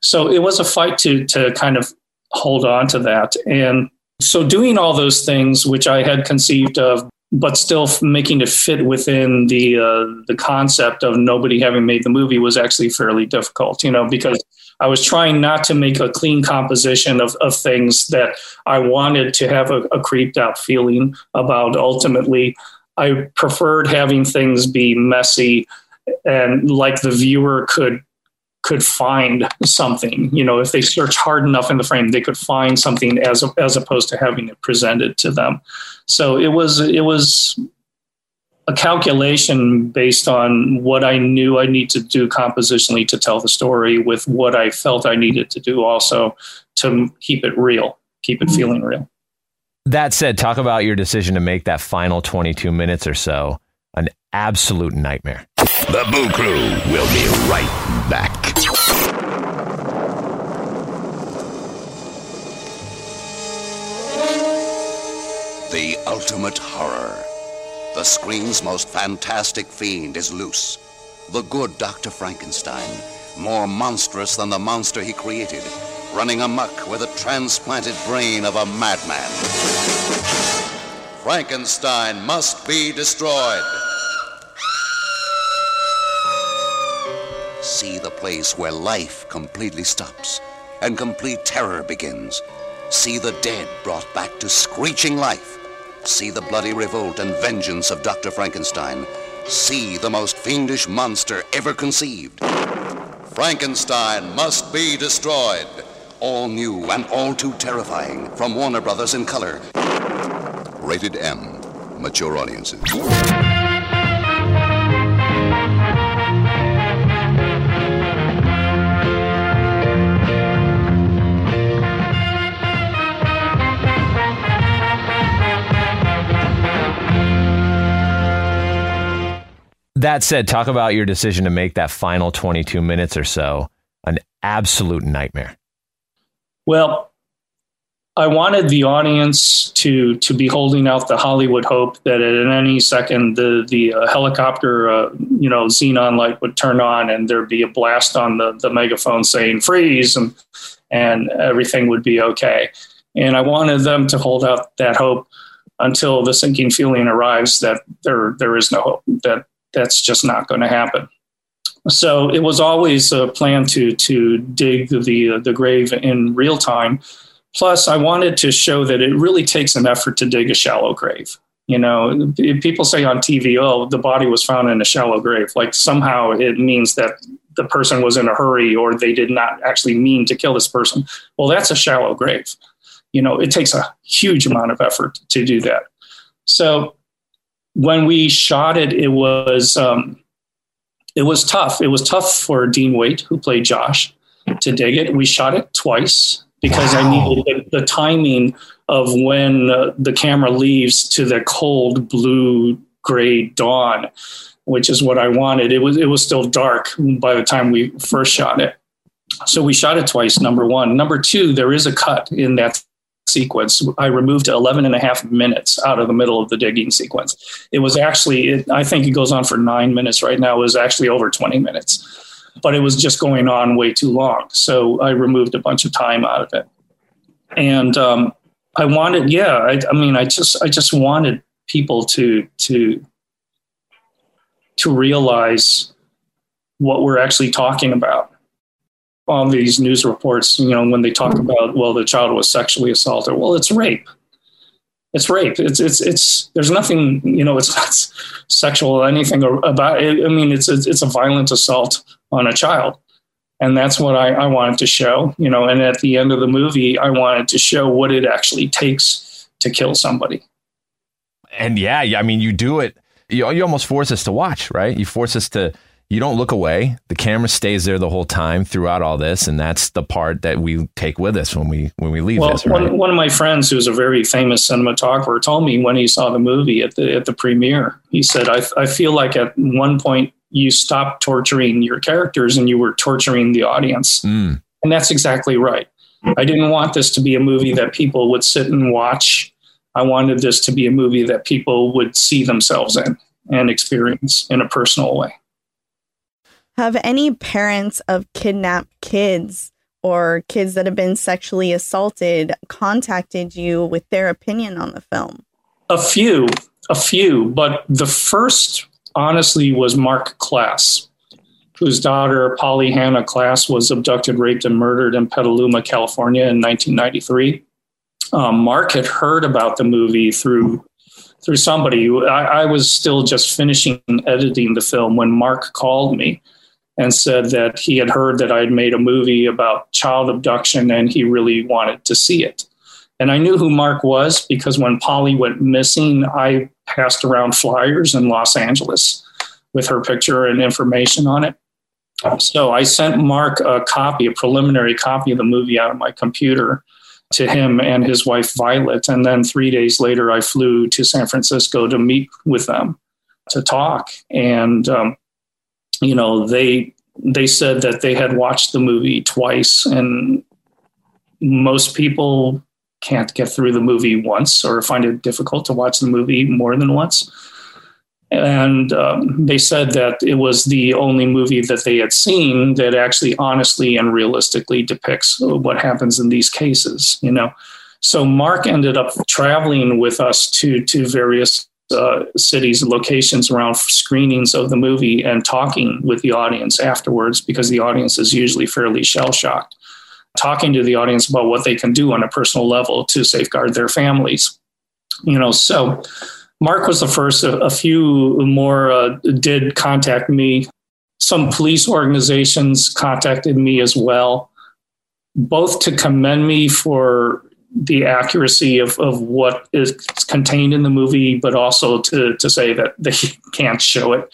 So it was a fight to to kind of hold on to that. And so doing all those things which i had conceived of but still making it fit within the uh, the concept of nobody having made the movie was actually fairly difficult, you know, because I was trying not to make a clean composition of, of things that I wanted to have a, a creeped out feeling about. Ultimately, I preferred having things be messy and like the viewer could could find something. You know, if they search hard enough in the frame, they could find something as as opposed to having it presented to them. So it was it was a calculation based on what I knew I need to do compositionally to tell the story with what I felt I needed to do also to keep it real, keep it hmm. feeling real. That said, talk about your decision to make that final 22 minutes or so an absolute nightmare. The Boo Crew will be right back. Ultimate horror. The screen's most fantastic fiend is loose. The good Dr. Frankenstein, more monstrous than the monster he created, running amuck with the transplanted brain of a madman. Frankenstein must be destroyed. See the place where life completely stops and complete terror begins. See the dead brought back to screeching life. See the bloody revolt and vengeance of Dr. Frankenstein. See the most fiendish monster ever conceived. Frankenstein must be destroyed. All new and all too terrifying from Warner Brothers in color. Rated M. Mature audiences. That said, talk about your decision to make that final 22 minutes or so an absolute nightmare. Well, I wanted the audience to to be holding out the Hollywood hope that at any second the the uh, helicopter uh, you know xenon light would turn on and there'd be a blast on the the megaphone saying freeze and and everything would be okay. And I wanted them to hold out that hope until the sinking feeling arrives that there there is no hope that that's just not going to happen. So it was always a plan to to dig the the grave in real time. Plus, I wanted to show that it really takes an effort to dig a shallow grave. You know, people say on TV, "Oh, the body was found in a shallow grave." Like somehow it means that the person was in a hurry or they did not actually mean to kill this person. Well, that's a shallow grave. You know, it takes a huge amount of effort to do that. So when we shot it, it was um, it was tough. It was tough for Dean Waite, who played Josh, to dig it. We shot it twice because wow. I needed the, the, timing of when uh, the camera leaves to the cold blue gray dawn, which is what I wanted. It was it was still dark by the time we first shot it. So we shot it twice, number one. Number two, there is a cut in that sequence, I removed 11 and a half minutes out of the middle of the digging sequence. It was actually, it, I think it goes on for nine minutes right now, it was actually over 20 minutes, but it was just going on way too long. So I removed a bunch of time out of it. And um, I wanted, yeah, I, I mean, I just, I just wanted people to, to, to realize what we're actually talking about all these news reports, you know, when they talk mm-hmm. about, well, the child was sexually assaulted. Well, it's rape. It's rape. It's it's it's. There's nothing, you know. It's not sexual or anything about it. I mean, it's it's, it's a violent assault on a child, and that's what I, I wanted to show. You know, and at the end of the movie, I wanted to show what it actually takes to kill somebody. And yeah, I mean, you do it. You, you almost force us to watch, right? You force us to you don't look away. The camera stays there the whole time throughout all this, and that's the part that we take with us when we when we leave well, this. Right? One, one of my friends, who's a very famous cinematographer, told me when he saw the movie at the at the premiere, he said, "I I feel like at one point you stopped torturing your characters and you were torturing the audience," mm. and that's exactly right. I didn't want this to be a movie that people would sit and watch. I wanted this to be a movie that people would see themselves in and experience in a personal way. Have any parents of kidnapped kids or kids that have been sexually assaulted contacted you with their opinion on the film? A few, a few, but the first honestly was Marc Klaas, whose daughter Polly Hannah Klaas was abducted, raped, and murdered in Petaluma, California in 1993. Um, Marc had heard about the movie through through somebody. I, I was still just finishing editing the film when Marc called me and said that he had heard that I'd made a movie about child abduction and he really wanted to see it. And I knew who Marc was because when Polly went missing, I passed around flyers in Los Angeles with her picture and information on it. So I sent Marc a copy, a preliminary copy of the movie out of my computer to him and his wife Violet. And then three days later, I flew to San Francisco to meet with them to talk. And um, you know, they they said that they had watched the movie twice, and most people can't get through the movie once or find it difficult to watch the movie more than once. And um, they said that it was the only movie that they had seen that actually honestly and realistically depicts what happens in these cases, you know. So Marc ended up traveling with us to to various uh, cities and locations around screenings of the movie and talking with the audience afterwards because the audience is usually fairly shell shocked. Talking to the audience about what they can do on a personal level to safeguard their families. You know, so Marc was the first. A, a few more uh, did contact me. Some police organizations contacted me as well, both to commend me for the accuracy of, of what is contained in the movie, but also to, to say that they can't show it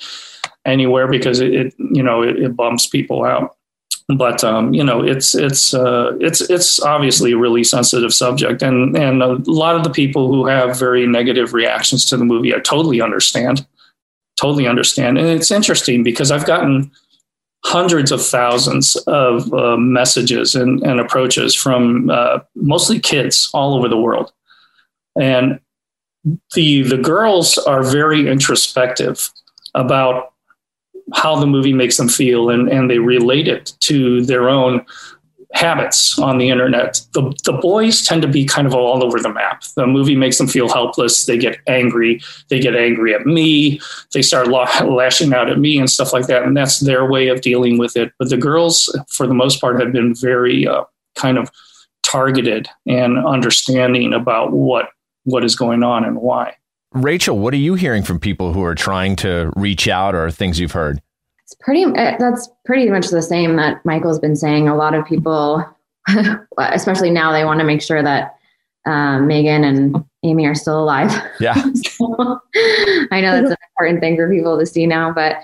anywhere because it, it you know it, it, bumps people out. But um, you know it's it's uh, it's it's obviously a really sensitive subject, and and a lot of the people who have very negative reactions to the movie, I totally understand, totally understand, and it's interesting because I've gotten hundreds of thousands of uh, messages and, and, approaches from uh, mostly kids all over the world. And the the girls are very introspective about how the movie makes them feel and, and they relate it to their own habits on the internet. The, the boys tend to be kind of all over the map. The movie makes them feel helpless. They get angry. They get angry at me. They start lashing out at me and stuff like that. And that's their way of dealing with it. But the girls, for the most part, have been very uh, kind of targeted and understanding about what what is going on and why. Rachel, what are you hearing from people who are trying to reach out or things you've heard? It's pretty. Uh, that's pretty much the same that Michael's been saying. A lot of people, especially now, they want to make sure that um, Megan and Amy are still alive. Yeah. so, I know that's an important thing for people to see now, but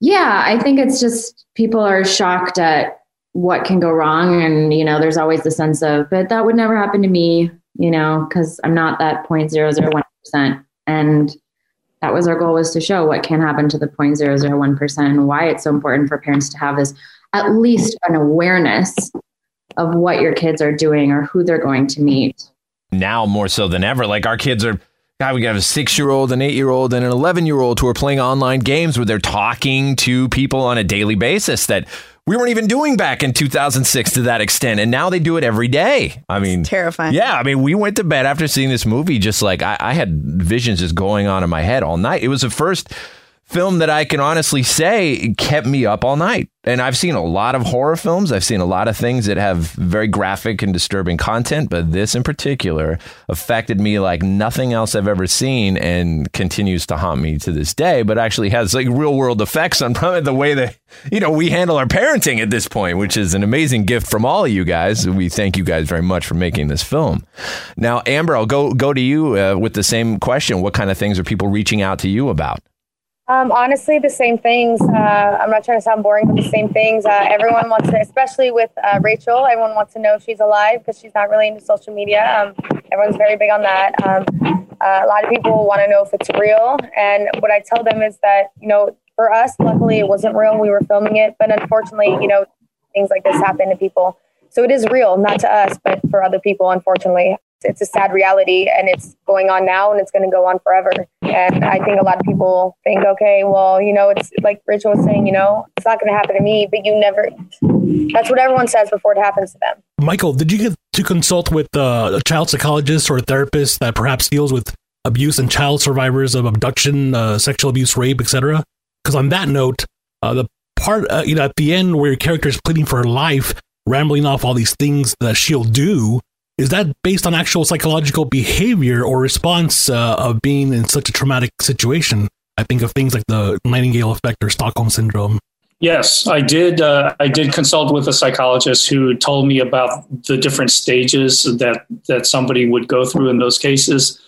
yeah, I think it's just people are shocked at what can go wrong, and you know, there's always the sense of, but that would never happen to me, you know, because I'm not that 0.001 percent, and that was our goal was to show what can happen to the 0.001% and why it's so important for parents to have this at least an awareness of what your kids are doing or who they're going to meet. Now more so than ever, like our kids are God, we have a six year old, an eight year old, and an 11 year old who are playing online games where they're talking to people on a daily basis that we weren't even doing back in 2006 to that extent. And now they do it every day. I mean, it's terrifying. Yeah. I mean, we went to bed after seeing this movie, just like I, I had visions just going on in my head all night. It was the first film that I can honestly say kept me up all night. And I've seen a lot of horror films. I've seen a lot of things that have very graphic and disturbing content, but this in particular affected me like nothing else I've ever seen and continues to haunt me to this day, but actually has like real world effects on probably the way that, you know, we handle our parenting at this point, which is an amazing gift from all of you guys. We thank you guys very much for making this film. Now, Amber, I'll go, go to you uh, with the same question. What kind of things are people reaching out to you about? Um, honestly, the same things. Uh, I'm not trying to sound boring, but the same things. Uh, everyone wants to, especially with uh, Rachel, everyone wants to know if she's alive because she's not really into social media. Um, everyone's very big on that. Um, uh, a lot of people want to know if it's real. And what I tell them is that, you know, for us, luckily it wasn't real. We were filming it. But unfortunately, you know, things like this happen to people. So it is real, not to us, but for other people, unfortunately it's a sad reality and it's going on now and it's going to go on forever. And I think a lot of people think, okay, well, you know, it's like Rachel was saying, you know, it's not going to happen to me, but you never, that's what everyone says before it happens to them. Michael, did you get to consult with uh, a child psychologist or a therapist that perhaps deals with abuse and child survivors of abduction, uh, sexual abuse, rape, etc.? Because on that note, uh, the part, uh, you know, at the end where your character is pleading for her life, rambling off all these things that she'll do, is that based on actual psychological behavior or response uh, of being in such a traumatic situation? I think of things like the Nightingale effect or Stockholm syndrome. Yes, I did. Uh, I did consult with a psychologist who told me about the different stages that that somebody would go through in those cases,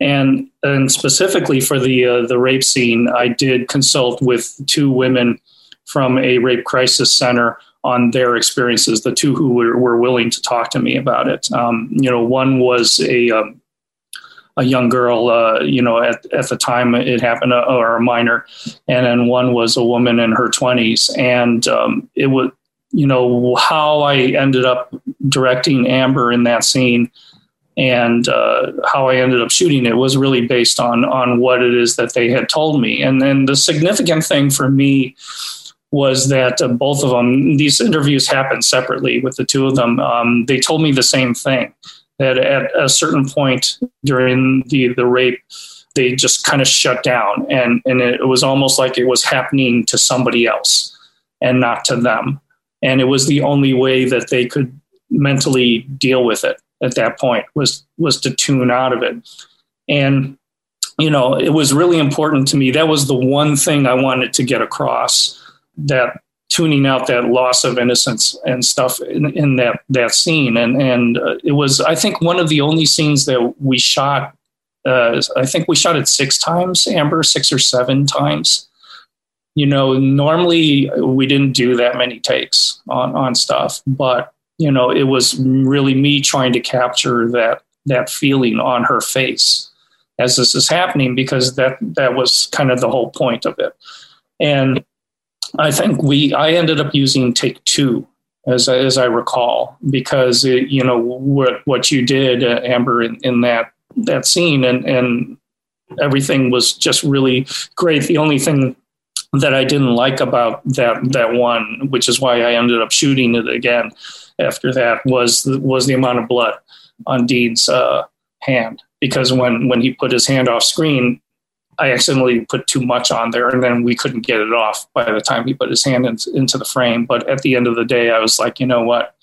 and and specifically for the uh, the rape scene, I did consult with two women from a rape crisis center on their experiences, the two who were, were willing to talk to me about it. Um, you know, one was a, um, a young girl, uh, you know, at, at the time it happened, uh, or a minor, and then one was a woman in her 20s. And um, it was, you know, how I ended up directing Amber in that scene and uh, how I ended up shooting it was really based on on what it is that they had told me. And then the significant thing for me was that uh, both of them, these interviews happened separately with the two of them. Um, they told me the same thing that at a certain point during the, the rape, they just kind of shut down. And, and it was almost like it was happening to somebody else and not to them. And it was the only way that they could mentally deal with it at that point was, was to tune out of it. And, you know, it was really important to me. That was the one thing I wanted to get across that tuning out that loss of innocence and stuff in, in that that scene. And and uh, it was i think one of the only scenes that we shot uh, i think we shot it six times amber six or seven times. You know normally we didn't do that many takes on on stuff but you know it was really me trying to capture that that feeling on her face as this is happening because that that was kind of the whole point of it. And I think we I ended up using take two as as I recall because it, you know what what you did uh, Amber in, in that that scene and and everything was just really great. The only thing that I didn't like about that that one, which is why I ended up shooting it again after that, was was the amount of blood on Dean's uh, hand. Because when when he put his hand off screen, I accidentally put too much on there, and then we couldn't get it off by the time he put his hand in, into the frame. But at the end of the day, I was like, you know what?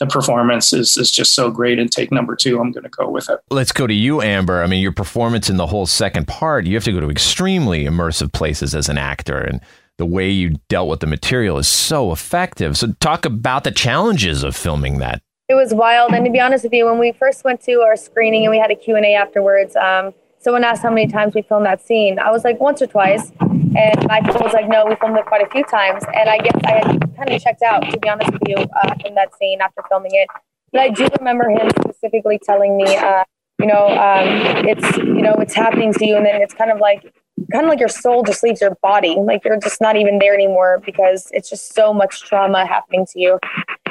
The performance is is just so great and take number two. I'm going to go with it. Let's go to you, Amber. I mean, your performance in the whole second part, you have to go to extremely immersive places as an actor, and the way you dealt with the material is so effective. So, talk about the challenges of filming that. It was wild, and to be honest with you, when we first went to our screening and we had a Q and A afterwards. Um, someone asked how many times we filmed that scene. I was like, once or twice. And Michael was like, no, we filmed it quite a few times. And I guess I had kind of checked out, to be honest with you, uh, from that scene after filming it. But I do remember him specifically telling me, uh, you know, um, it's, you know, it's happening to you. And then it's kind of like, kind of like your soul just leaves your body. Like you're just not even there anymore because it's just so much trauma happening to you.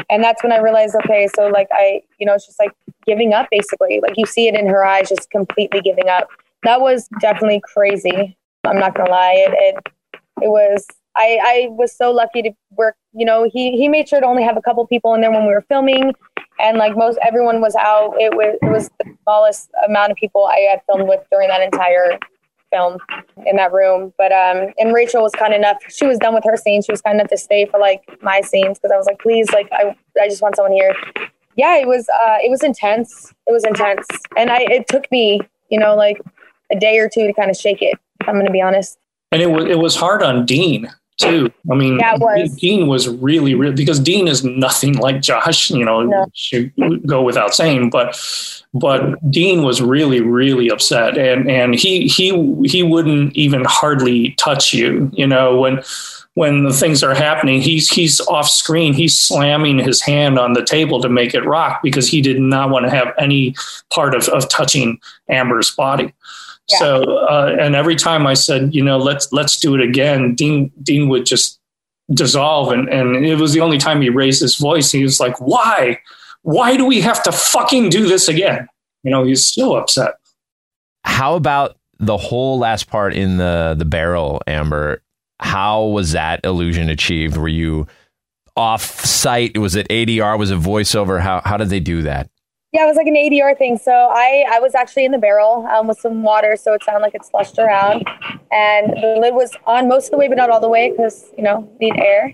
And that's when I realized, okay, so like I, you know, it's just like giving up basically. Like you see it in her eyes, just completely giving up that was definitely crazy. I'm not gonna lie. It it, it was I, I was so lucky to work, you know, he, he made sure to only have a couple people in there when we were filming and like most everyone was out. It was it was the smallest amount of people I had filmed with during that entire film in that room. But um and Rachel was kind enough she was done with her scene. She was kind enough to stay for like my scenes because I was like, please, like I I just want someone here. Yeah, it was uh it was intense. It was intense. And I it took me, you know, like a day or two to kind of shake it. I'm going to be honest. And it was it was hard on Dean too. I mean, yeah, was. Dean was really, really because Dean is nothing like Josh. You know, no. should go without saying, but but Dean was really, really upset, and and he he he wouldn't even hardly touch you. You know when when the things are happening, he's he's off screen. He's slamming his hand on the table to make it rock because he did not want to have any part of, of touching Amber's body. So, uh, and every time I said, you know, let's let's do it again, Dean Dean would just dissolve, and and it was the only time he raised his voice. He was like, "Why? Why do we have to fucking do this again?" You know, he's so upset. How about the whole last part in the the barrel, Amber? How was that illusion achieved? Were you off site? Was it ADR? Was it voiceover? How how did they do that? Yeah, it was like an ADR thing. So I, I was actually in the barrel um, with some water, so it sounded like it slushed around. And the lid was on most of the way, but not all the way because, you know, need air.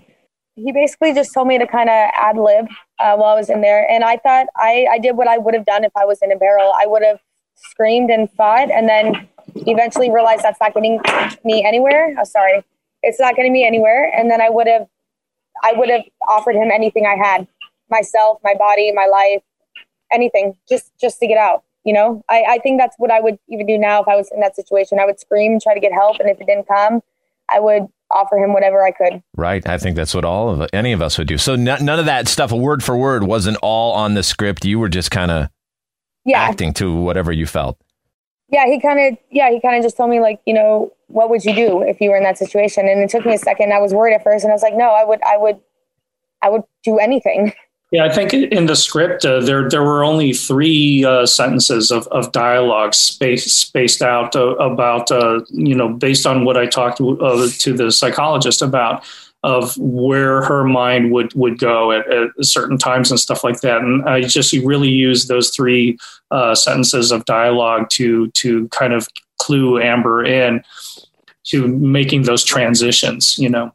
He basically just told me to kind of ad lib uh, while I was in there. And I thought I, I did what I would have done if I was in a barrel. I would have screamed and fought and then eventually realized that's not getting me anywhere. Oh, sorry. It's not getting me anywhere. And then I would have, I would have offered him anything I had myself, my body, my life anything just just to get out you know? I, I think that's what i would even do now if i was in that situation. I would scream and try to get help and if it didn't come i would offer him whatever i could. Right. I think that's what all of any of us would do. So n- none of that stuff a word for word wasn't all on the script. You were just kind of yeah. acting to whatever you felt. Yeah he kind of yeah he kind of just told me like you know what would you do if you were in that situation? And it took me a second. I was worried at first and i was like no i would i would i would do anything Yeah, I think in the script uh, there there were only three uh, sentences of, of dialogue spaced spaced out uh, about uh, you know based on what I talked to, uh, to the psychologist about of where her mind would would go at, at, certain times and stuff like that. And I just really used those three uh, sentences of dialogue to to kind of clue Amber in to making those transitions. You know,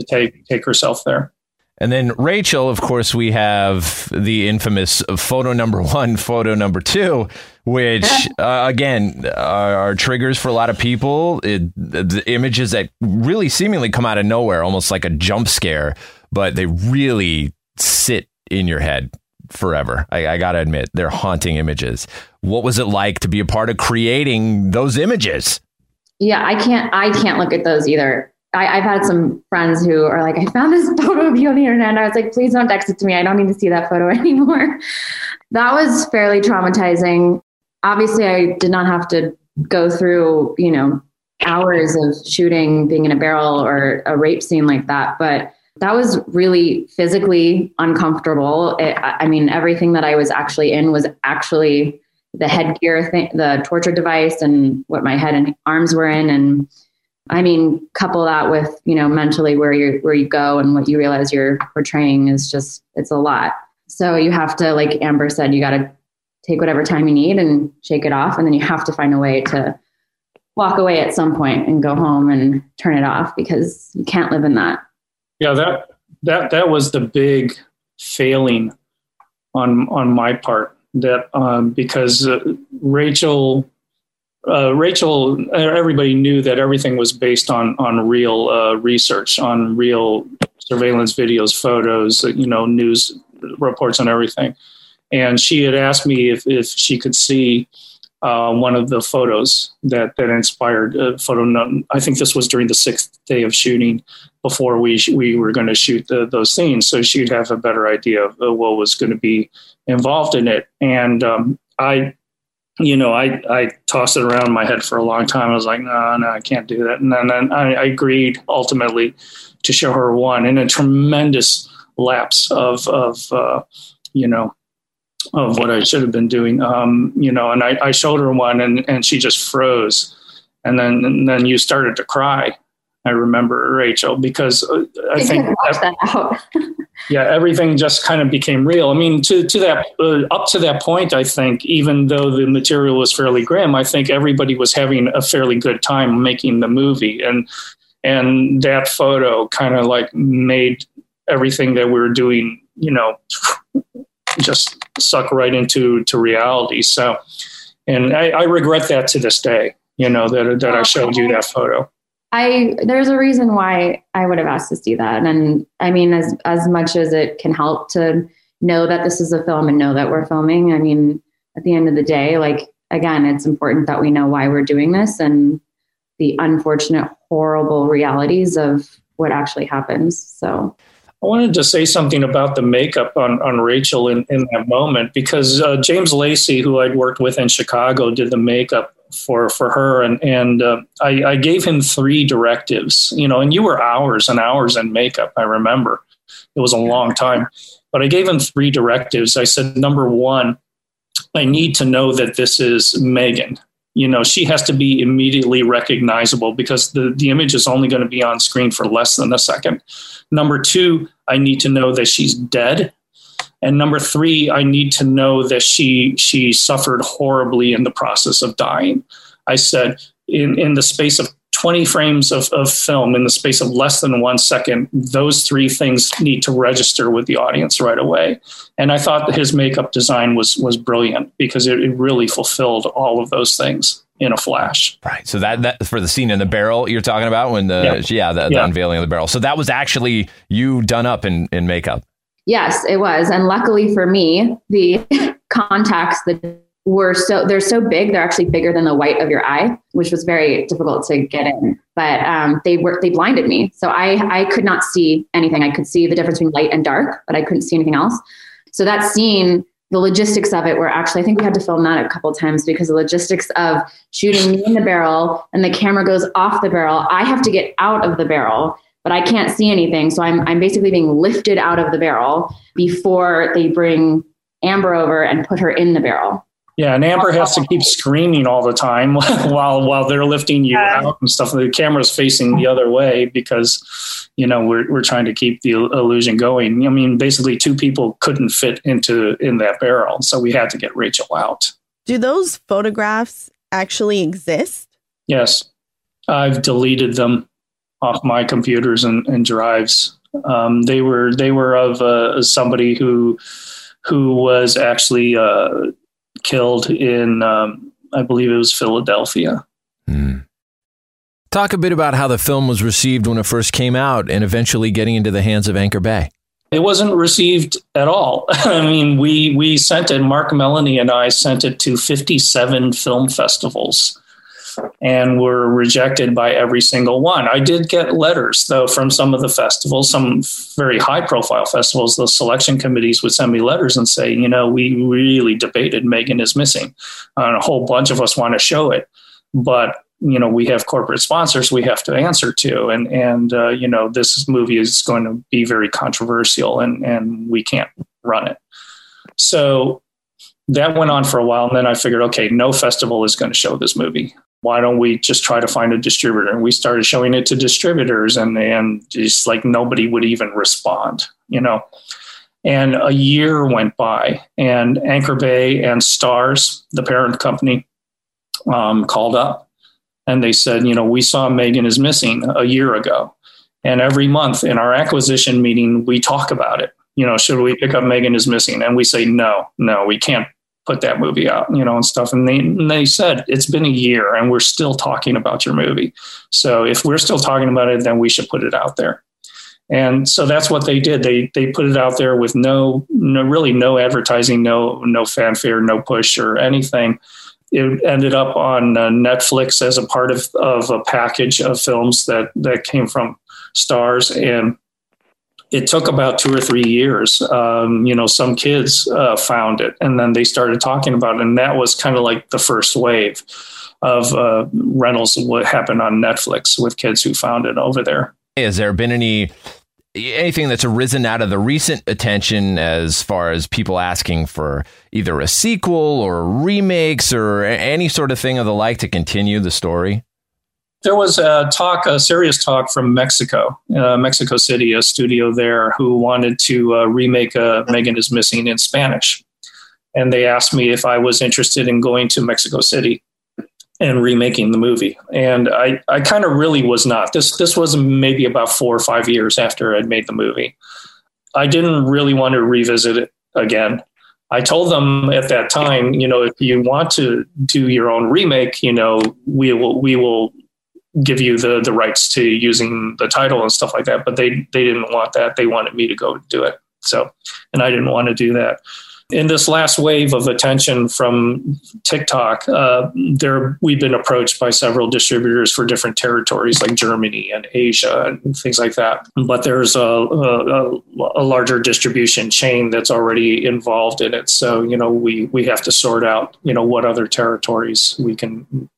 to take take herself there. And then Rachel, of course, we have the infamous photo number one, photo number two, which uh, again are, are, triggers for a lot of people. It, the images that really seemingly come out of nowhere, almost like a jump scare, but they really sit in your head forever. I, I got to admit, they're haunting images. What was it like to be a part of creating those images? Yeah, I can't. I can't look at those either. I, have had some friends who are like, I found this photo of you on the internet. And I was like, please don't text it to me. I don't need to see that photo anymore. that was fairly traumatizing. Obviously, I did not have to go through, you know, hours of shooting being in a barrel or a rape scene like that. But that was really physically uncomfortable. It, I mean, everything that I was actually in was actually the headgear thing, the torture device, and what my head and arms were in. And I mean, couple that with you know mentally where you where you go and what you realize you're portraying is just it's a lot. So you have to, like Amber said, you got to take whatever time you need and shake it off, and then you have to find a way to walk away at some point and go home and turn it off because you can't live in that. Yeah, that that that was the big failing on on my part. That um, because uh, Rachel uh, Rachel, everybody knew that everything was based on on real uh, research, on real surveillance videos, photos, you know, news reports, and everything. And she had asked me if if she could see uh, one of the photos that that inspired a photo. I think this was during the sixth day of shooting before we we were going to shoot the, those scenes, so she'd have a better idea of what was going to be involved in it. And um, I, you know, I I tossed it around in my head for a long time. I was like, no, no, I can't do that. And then, I, I agreed ultimately to show her one in a tremendous lapse of of uh, you know of what I should have been doing. Um, you know, and I, I showed her one and, and she just froze. And then, and then you started to cry. I remember Rachel because uh, I, I think yeah, everything just kind of became real. I mean, to to that uh, up to that point, I think even though the material was fairly grim, I think everybody was having a fairly good time making the movie, and and that photo kind of like made everything that we were doing, you know, just suck right into to reality. So, and I, I regret that to this day. You know that that I showed you that photo. I there's a reason why I would have asked to see that, and I mean, as as much as it can help to know that this is a film and know that we're filming. I mean, at the end of the day, like again, it's important that we know why we're doing this and the unfortunate, horrible realities of what actually happens. So I wanted to say something about the makeup on, on Rachel in, in that moment because uh, James Lacey, who I'd worked with in Chicago, did the makeup for for her, and and uh, I, I gave him three directives. You know, and you were hours and hours in makeup. I remember it was a long time, but I gave him three directives. I said, number one, I need to know that this is Megan you know she has to be immediately recognizable because the, the image is only going to be on screen for less than a second number two i need to know that she's dead and number three i need to know that she she suffered horribly in the process of dying i said in in the space of 20 frames of, of film in the space of less than one second, those three things need to register with the audience right away. And I thought that his makeup design was was brilliant because it, it really fulfilled all of those things in a flash. Right. So that that for the scene in the barrel you're talking about when the yeah, the, the unveiling of the barrel. So that was actually you done up in, in makeup. Yes, it was. And luckily for me, the contacts, that were so they're so big they're actually bigger than the white of your eye which was very difficult to get in. But um, they were they blinded me. So i i could not see anything. I could see the difference between light and dark but i couldn't see anything else. So that scene the logistics of it were actually i think we had to film that a couple times because the logistics of shooting me in the barrel and the camera goes off the barrel. I have to get out of the barrel but i can't see anything so i'm, I'm basically being lifted out of the barrel before they bring amber over and put her in the barrel yeah, and Amber has to keep screaming all the time while while they're lifting you out and stuff. The camera's facing the other way because you know we're we're trying to keep the illusion going. I mean, basically, two people couldn't fit into in that barrel, so we had to get Rachel out. Do those photographs actually exist? Yes, I've deleted them off my computers and, and drives. Um, they were they were of uh, somebody who who was actually. Uh, killed in, um, I believe it was Philadelphia. Mm. Talk a bit about how the film was received when it first came out and eventually getting into the hands of Anchor Bay. It wasn't received at all. I mean, we we sent it. Mark Melanie and I sent it to 57 film festivals and were rejected by every single one. I did get letters, though, from some of the festivals, some very high profile festivals. The selection committees would send me letters and say, you know, we really debated Megan is missing. And a whole bunch of us want to show it. But you know we have corporate sponsors we have to answer to and and uh, you know this movie is going to be very controversial and and we can't run it so that went on for a while and then i figured okay no festival is going to show this movie why don't we just try to find a distributor and we started showing it to distributors and and just like nobody would even respond you know and a year went by and anchor bay and Starz, the parent company um, called up and they said, you know, we saw Megan is missing a year ago. And every month in our acquisition meeting, we talk about it. You know, should we pick up Megan is missing? And we say, no, no, we can't put that movie out, you know, and stuff. And they, and they said, it's been a year and we're still talking about your movie. So if we're still talking about it, then we should put it out there. And so that's what they did. They they put it out there with no, no really no advertising, no no fanfare, no push or anything it ended up on uh, Netflix as a part of, of a package of films that, that came from Starz And it took about two or three years. Um, you know, some kids uh, found it and then they started talking about it. And that was kind of like the first wave of uh, rentals, what happened on Netflix with kids who found it over there. Has there been any anything that's arisen out of the recent attention as far as people asking for either a sequel or remakes or any sort of thing of the like to continue the story? There was a talk, a serious talk from Mexico, uh, Mexico City, a studio there who wanted to uh, remake uh, Megan is Missing in Spanish. And they asked me if I was interested in going to Mexico City and remaking the movie. And I, I kind of really was not. This this was maybe about four or five years after I'd made the movie. I didn't really want to revisit it again. I told them at that time, you know, if you want to do your own remake, you know, we will we will give you the the rights to using the title and stuff like that. But they they didn't want that. They wanted me to go do it. So, and I didn't want to do that in this last wave of attention from TikTok, uh, there we've been approached by several distributors for different territories like Germany and Asia and things like that. But there's a, a, a, larger distribution chain that's already involved in it. So you know we we have to sort out you know what other territories we can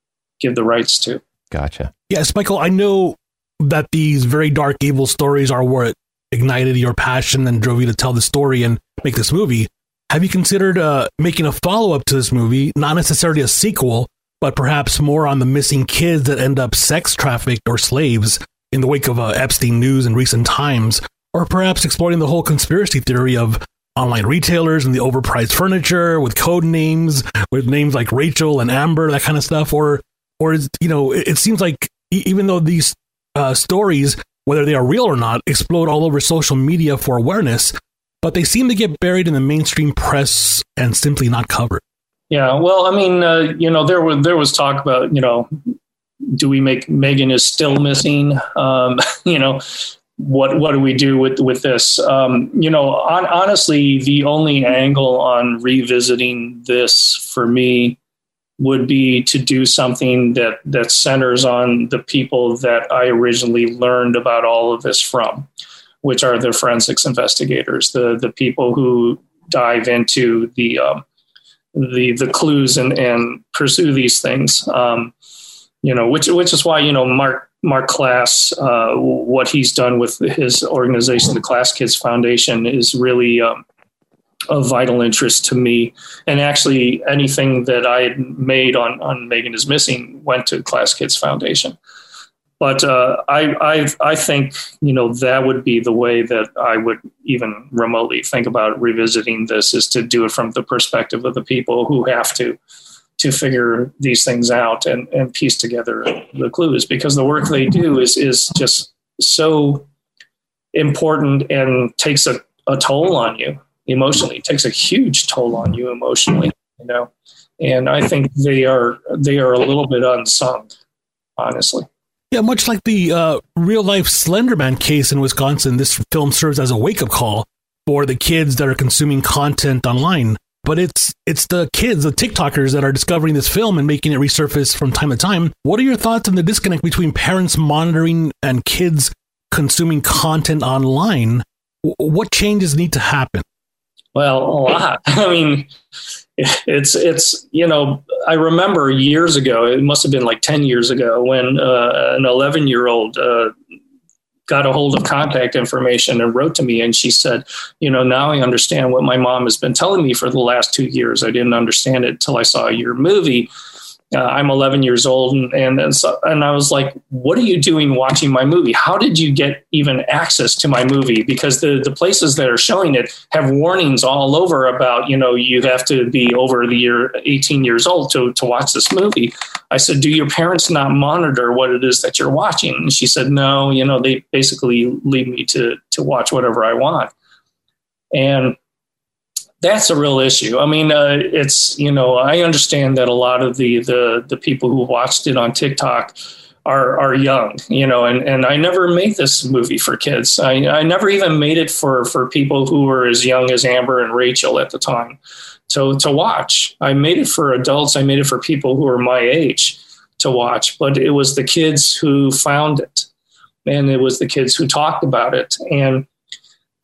give the rights to. Gotcha. Yes, Michael. I know that these very dark, evil stories are what ignited your passion and drove you to tell the story and make this movie. Have you considered uh, making a follow up to this movie, not necessarily a sequel, but perhaps more on the missing kids that end up sex trafficked or slaves in the wake of uh, Epstein news in recent times, or perhaps exploring the whole conspiracy theory of online retailers and the overpriced furniture with code names, with names like Rachel and Amber, that kind of stuff, or or you know, it, it seems like even though these uh, stories, whether they are real or not, explode all over social media for awareness, but they seem to get buried in the mainstream press and simply not covered. Yeah, well, I mean, uh, you know, there was there was talk about, you know, do we make Megan is still missing? Um, you know, what what do we do with with this? Um, you know, on, honestly, the only angle on revisiting this for me would be to do something that that centers on the people that I originally learned about all of this from which are the forensics investigators, the the people who dive into the um, the the clues and and pursue these things. Um, you know, which which is why you know Marc Marc Klaas, uh, what he's done with his organization, the Klaas Kids Foundation, is really um, of vital interest to me. And actually, anything that I had made on on Megan is Missing went to Klaas Kids Foundation. But uh, I, I, I think you know that would be the way that I would even remotely think about revisiting this is to do it from the perspective of the people who have to to figure these things out and, and piece together the clues. Because the work they do is is just so important and takes a, a toll on you emotionally it takes a huge toll on you emotionally you know and I think they are they are a little bit unsung honestly yeah, much like the uh, real life Slenderman case in Wisconsin, this film serves as a wake up call for the kids that are consuming content online. But it's it's the kids, the TikTokers that are discovering this film and making it resurface from time to time. What are your thoughts on the disconnect between parents monitoring and kids consuming content online? What changes need to happen? Well, a lot. I mean, it's it's you know I remember years ago. It must have been like ten years ago when uh, an eleven year old uh, got a hold of contact information and wrote to me and she said you know now i understand what my mom has been telling me for the last two years i didn't understand it until i saw your movie uh, I'm 11 years old, and and and, so, and I was like, "What are you doing watching my movie? How did you get even access to my movie? Because the the places that are showing it have warnings all over about you know you have to be over the year 18 years old to to watch this movie." I said, "Do your parents not monitor what it is that you're watching?" And she said, "No, you know they basically leave me to to watch whatever I want." And that's a real issue. I mean, uh, it's you know I understand that a lot of the the the people who watched it on TikTok are are young, you know, and and I never made this movie for kids. I I never even made it for for people who were as young as Amber and Rachel at the time to to watch. I made it for adults. I made it for people who are my age to watch, but it was the kids who found it, and it was the kids who talked about it, and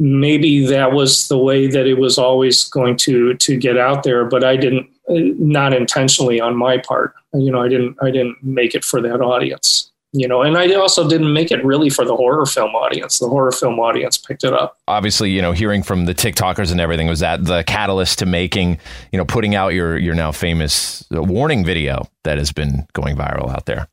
maybe that was the way that it was always going to to get out there but i didn't uh, not intentionally on my part. You know i didn't i didn't make it for that audience you know and i also didn't make it really for the horror film audience. The horror film audience picked it up. Obviously you know hearing from the tiktokers and everything was that the catalyst to making you know putting out your your now famous warning video that has been going viral out there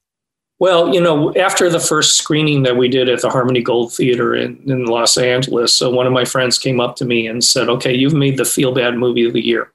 well, you know, after the first screening that we did at the Harmony Gold Theater in, in Los Angeles, so one of my friends came up to me and said, Okay, you've made the feel bad movie of the year.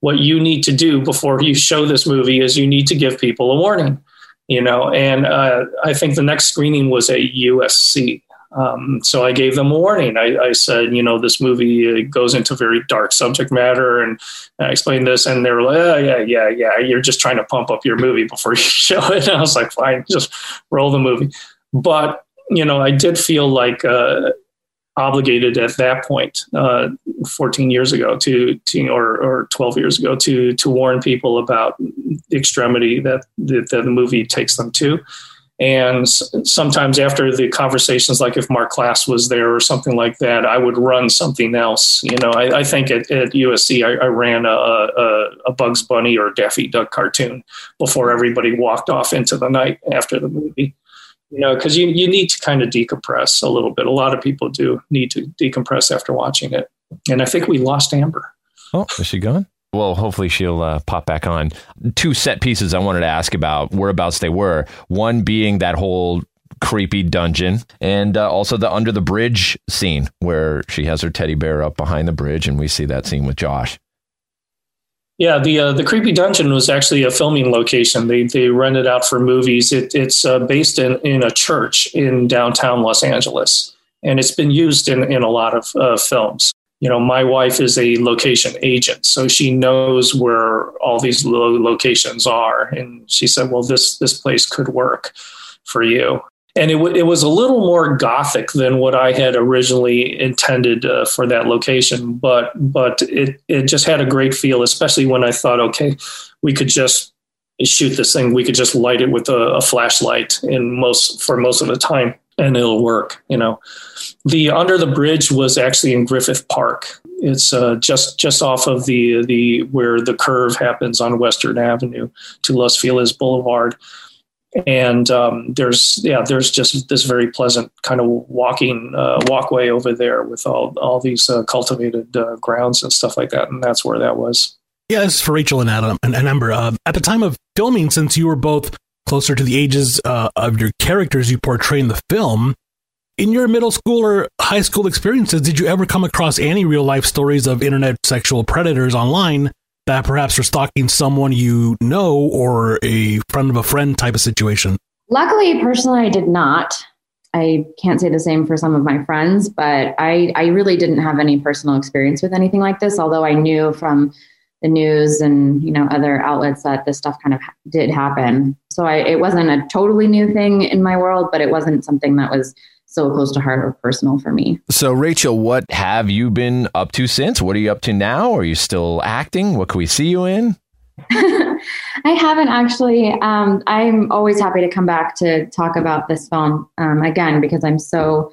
What you need to do before you show this movie is you need to give people a warning, you know. And uh, I think the next screening was at USC. Um, so I gave them a warning. I, I, said, you know, this movie goes into very dark subject matter, and I explained this, and they were like, oh, yeah, yeah, yeah, you're just trying to pump up your movie before you show it. And I was like, fine, just roll the movie. But you know, I did feel like uh, obligated at that point, uh, 14 years ago, to, to or, or 12 years ago, to to warn people about the extremity that, that the movie takes them to and sometimes after the conversations, like if Marc Klaas was there or something like that, I would run something else. You know, I, I think at, at USC, I, I ran a, a, a, Bugs Bunny or Daffy Duck cartoon before everybody walked off into the night after the movie. You know, because you, you need to kind of decompress a little bit. A lot of people do need to decompress after watching it. And I think we lost Amber. Oh, is she gone? Well, hopefully she'll uh, pop back on. Two set pieces I wanted to ask about whereabouts they were. One being that whole creepy dungeon, and uh, also the under the bridge scene where she has her teddy bear up behind the bridge, and we see that scene with Josh. Yeah, the uh, the creepy dungeon was actually a filming location. They they rented out for movies. It, it's uh, based in in a church in downtown Los Angeles, and it's been used in in a lot of uh, films you know, my wife is a location agent, so she knows where all these locations are. And she said, "Well, this this place could work for you." And it, w- it was a little more gothic than what I had originally intended uh, for that location, but but it it just had a great feel, especially when I thought, okay, we could just shoot this thing. We could just light it with a, a flashlight in most for most of the time, and it'll work. You know. The under the bridge was actually in Griffith Park. It's uh, just just off of the the where the curve happens on Western Avenue to Los Feliz Boulevard, and um, there's yeah there's just this very pleasant kind of walking uh, walkway over there with all all these uh, cultivated uh, grounds and stuff like that, and that's where that was. Yeah, this is for Rachel and Adam and, and Amber. Uh, at the time of filming, since you were both closer to the ages uh, of your characters you portray in the film, in your middle school or high school experiences, did you ever come across any real life stories of internet sexual predators online that perhaps are stalking someone you know or a friend of a friend type of situation? Luckily, personally, I did not. I can't say the same for some of my friends, but I, I really didn't have any personal experience with anything like this, although I knew from the news and you know other outlets that this stuff kind of did happen. So I, it wasn't a totally new thing in my world, but it wasn't something that was so close to heart or personal for me. So, Rachel, what have you been up to since? What are you up to now? Are you still acting? What can we see you in? I haven't actually. Um, I'm always happy to come back to talk about this film um, again because I'm so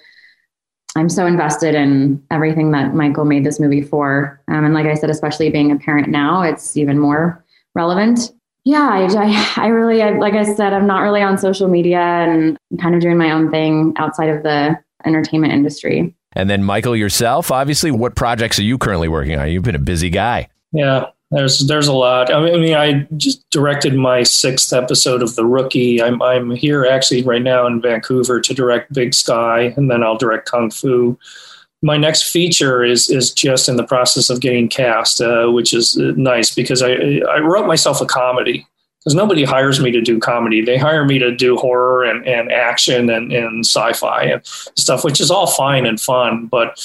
I'm so invested in everything that Michael made this movie for. Um, and like I said, especially being a parent now, it's even more relevant. Yeah, I, I, I really, I, like I said, I'm not really on social media and I'm kind of doing my own thing outside of the entertainment industry. And then, Michael, yourself, obviously, what projects are you currently working on? You've been a busy guy. Yeah, there's there's a lot. I mean, I just directed my sixth episode of The Rookie. I'm I'm here actually right now in Vancouver to direct Big Sky, and then I'll direct Kung Fu. My next feature is is just in the process of getting cast, uh, which is nice because I I wrote myself a comedy because nobody hires me to do comedy. They hire me to do horror and, and action and, and sci-fi and stuff, which is all fine and fun. But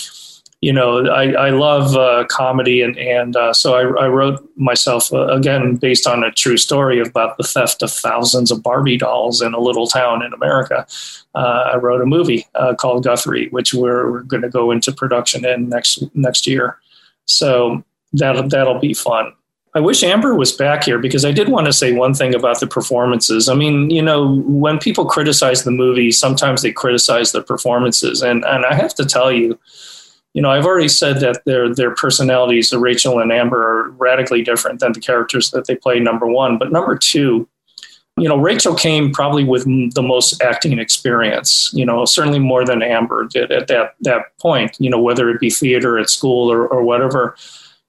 you know, I, I love uh, comedy, and and uh, so I, I, wrote myself uh, again based on a true story about the theft of thousands of Barbie dolls in a little town in America. Uh, I wrote a movie uh, called Guthrie, which we're, we're going to go into production in next next year. So that that'll be fun. I wish Amber was back here because I did want to say one thing about the performances. I mean, you know, when people criticize the movie, sometimes they criticize the performances, and and I have to tell you, you know, I've already said that their their personalities, Rachel and Amber, are radically different than the characters that they play. Number one, but number two, you know, Rachel came probably with the most acting experience. You know, certainly more than Amber did at that that point. You know, whether it be theater at school or, or whatever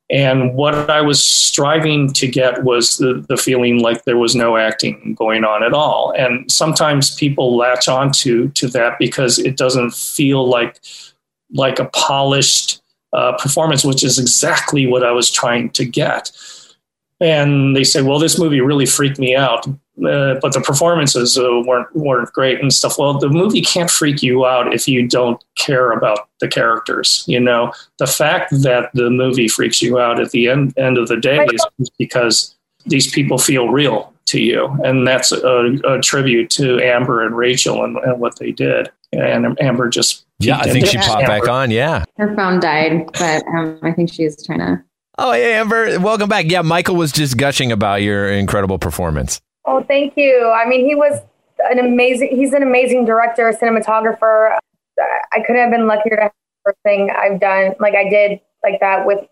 and what I was striving to get was the, the feeling like there was no acting going on at all. And sometimes people latch onto to that because it doesn't feel like like a polished uh, performance, which is exactly what I was trying to get. And they say, "Well, this movie really freaked me out uh, but the performances uh, weren't weren't great and stuff. Well, the movie can't freak you out if you don't care about the characters. You know, the fact that the movie freaks you out at the end end of the day is because these people feel real to you, and that's a, a tribute to Amber and Rachel and, and, what they did. And Amber just yeah, I think she popped Amber. back on. Yeah, her phone died, but um, I think she's trying to. Oh, hey, Amber, welcome back. Yeah, Michael was just gushing about your incredible performance. Oh, thank you. I mean, he was an amazing. He's an amazing director, cinematographer. I couldn't have been luckier to have everything I've done like I did like that with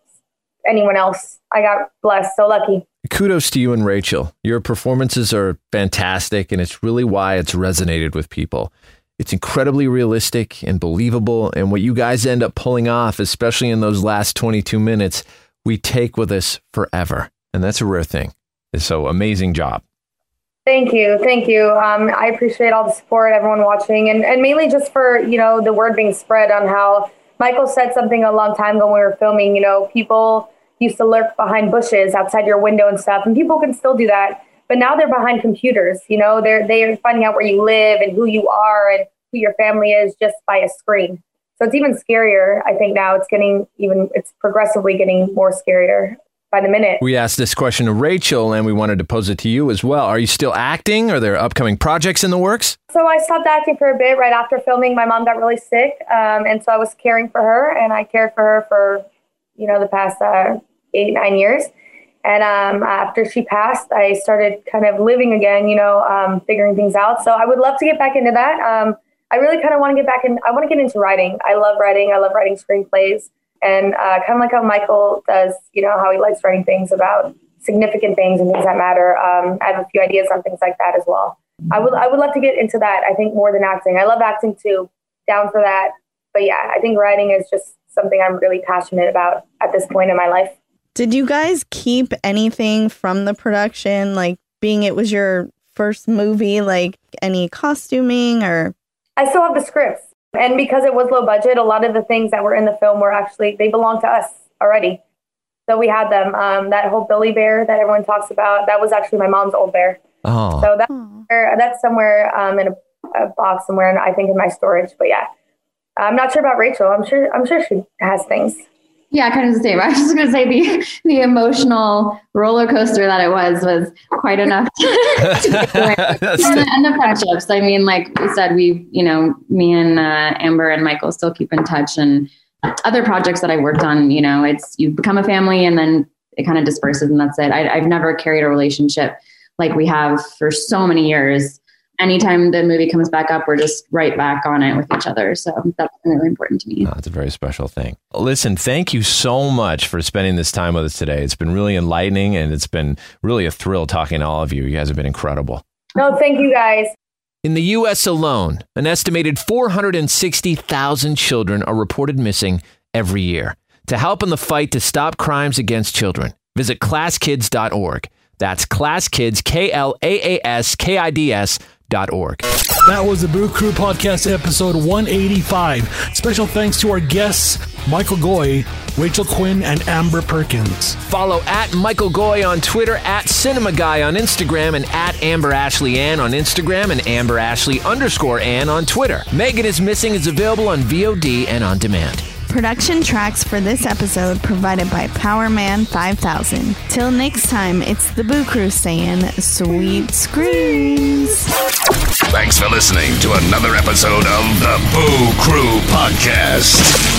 anyone else. I got blessed, so lucky. Kudos to you and Rachel. Your performances are fantastic, and it's really why it's resonated with people. It's incredibly realistic and believable, and what you guys end up pulling off, especially in those last 22 minutes, we take with us forever. And that's a rare thing. So amazing job. Thank you. Thank you. Um, I appreciate all the support, everyone watching, and, and mainly just for, you know, the word being spread on how Michael said something a long time ago when we were filming, you know, people used to lurk behind bushes outside your window and stuff, and people can still do that. But now they're behind computers, you know, they're, they're finding out where you live and who you are and who your family is just by a screen. So it's even scarier. I think now it's getting even, it's progressively getting more scarier by the minute. We asked this question to Rachel and we wanted to pose it to you as well. Are you still acting? Are there upcoming projects in the works? So I stopped acting for a bit right after filming. My mom got really sick. Um, and so I was caring for her and I cared for her for, you know, the past uh, eight, nine years. And um, after she passed, I started kind of living again, you know, um, figuring things out. So I would love to get back into that. Um, I really kind of want to get back in. I want to get into writing. I love writing. I love writing screenplays and uh, kind of like how Michael does, you know, how he likes writing things about significant things and things that matter. Um, I have a few ideas on things like that as well. I would I would love to get into that. I think more than acting. I love acting too. Down for that. But yeah, I think writing is just something I'm really passionate about at this point in my life. Did you guys keep anything from the production, like being it was your first movie, like any costuming or? I still have the scripts. And because it was low budget, a lot of the things that were in the film were actually they belong to us already. So we had them. Um, that whole Billy Bear that everyone talks about, that was actually my mom's old bear. Oh. So that's that's somewhere um, in a, a box somewhere, and I think in my storage. But yeah, I'm not sure about Rachel. I'm sure I'm sure she has things. Yeah, kind of the same. I was just going to say the the emotional roller coaster that it was was quite enough. To, and, the, and the friendships. I mean, like we said, we you know me and uh, Amber and Michael still keep in touch, and other projects that I worked on. You know, it's you become a family, and then it kind of disperses, and that's it. I, I've never carried a relationship like we have for so many years anytime the movie comes back up, we're just right back on it with each other. So that's really important to me. Oh, it's a very special thing. Listen, thank you so much for spending this time with us today. It's been really enlightening and it's been really a thrill talking to all of you. You guys have been incredible. No, thank you guys. In the U.S. alone, an estimated 460,000 children are reported missing every year. To help in the fight to stop crimes against children, visit klaaskids.org. That's klaaskids, K L A A S K I D S dot org. That was the Boo Crew Podcast episode 185. Special thanks to our guests, Michael Goi, Rachel Quinn, and Amber Perkins. Follow at Michael Goi on Twitter, at Cinema Guy on Instagram, and at Amber Ashley Ann on Instagram, and Amber Ashley underscore Ann on Twitter. Megan is Missing is available on VOD and on demand. Production tracks for this episode provided by Powerman 5000. Till next time, it's the Boo Crew saying sweet screams. Thanks for listening to another episode of the Boo Crew Podcast.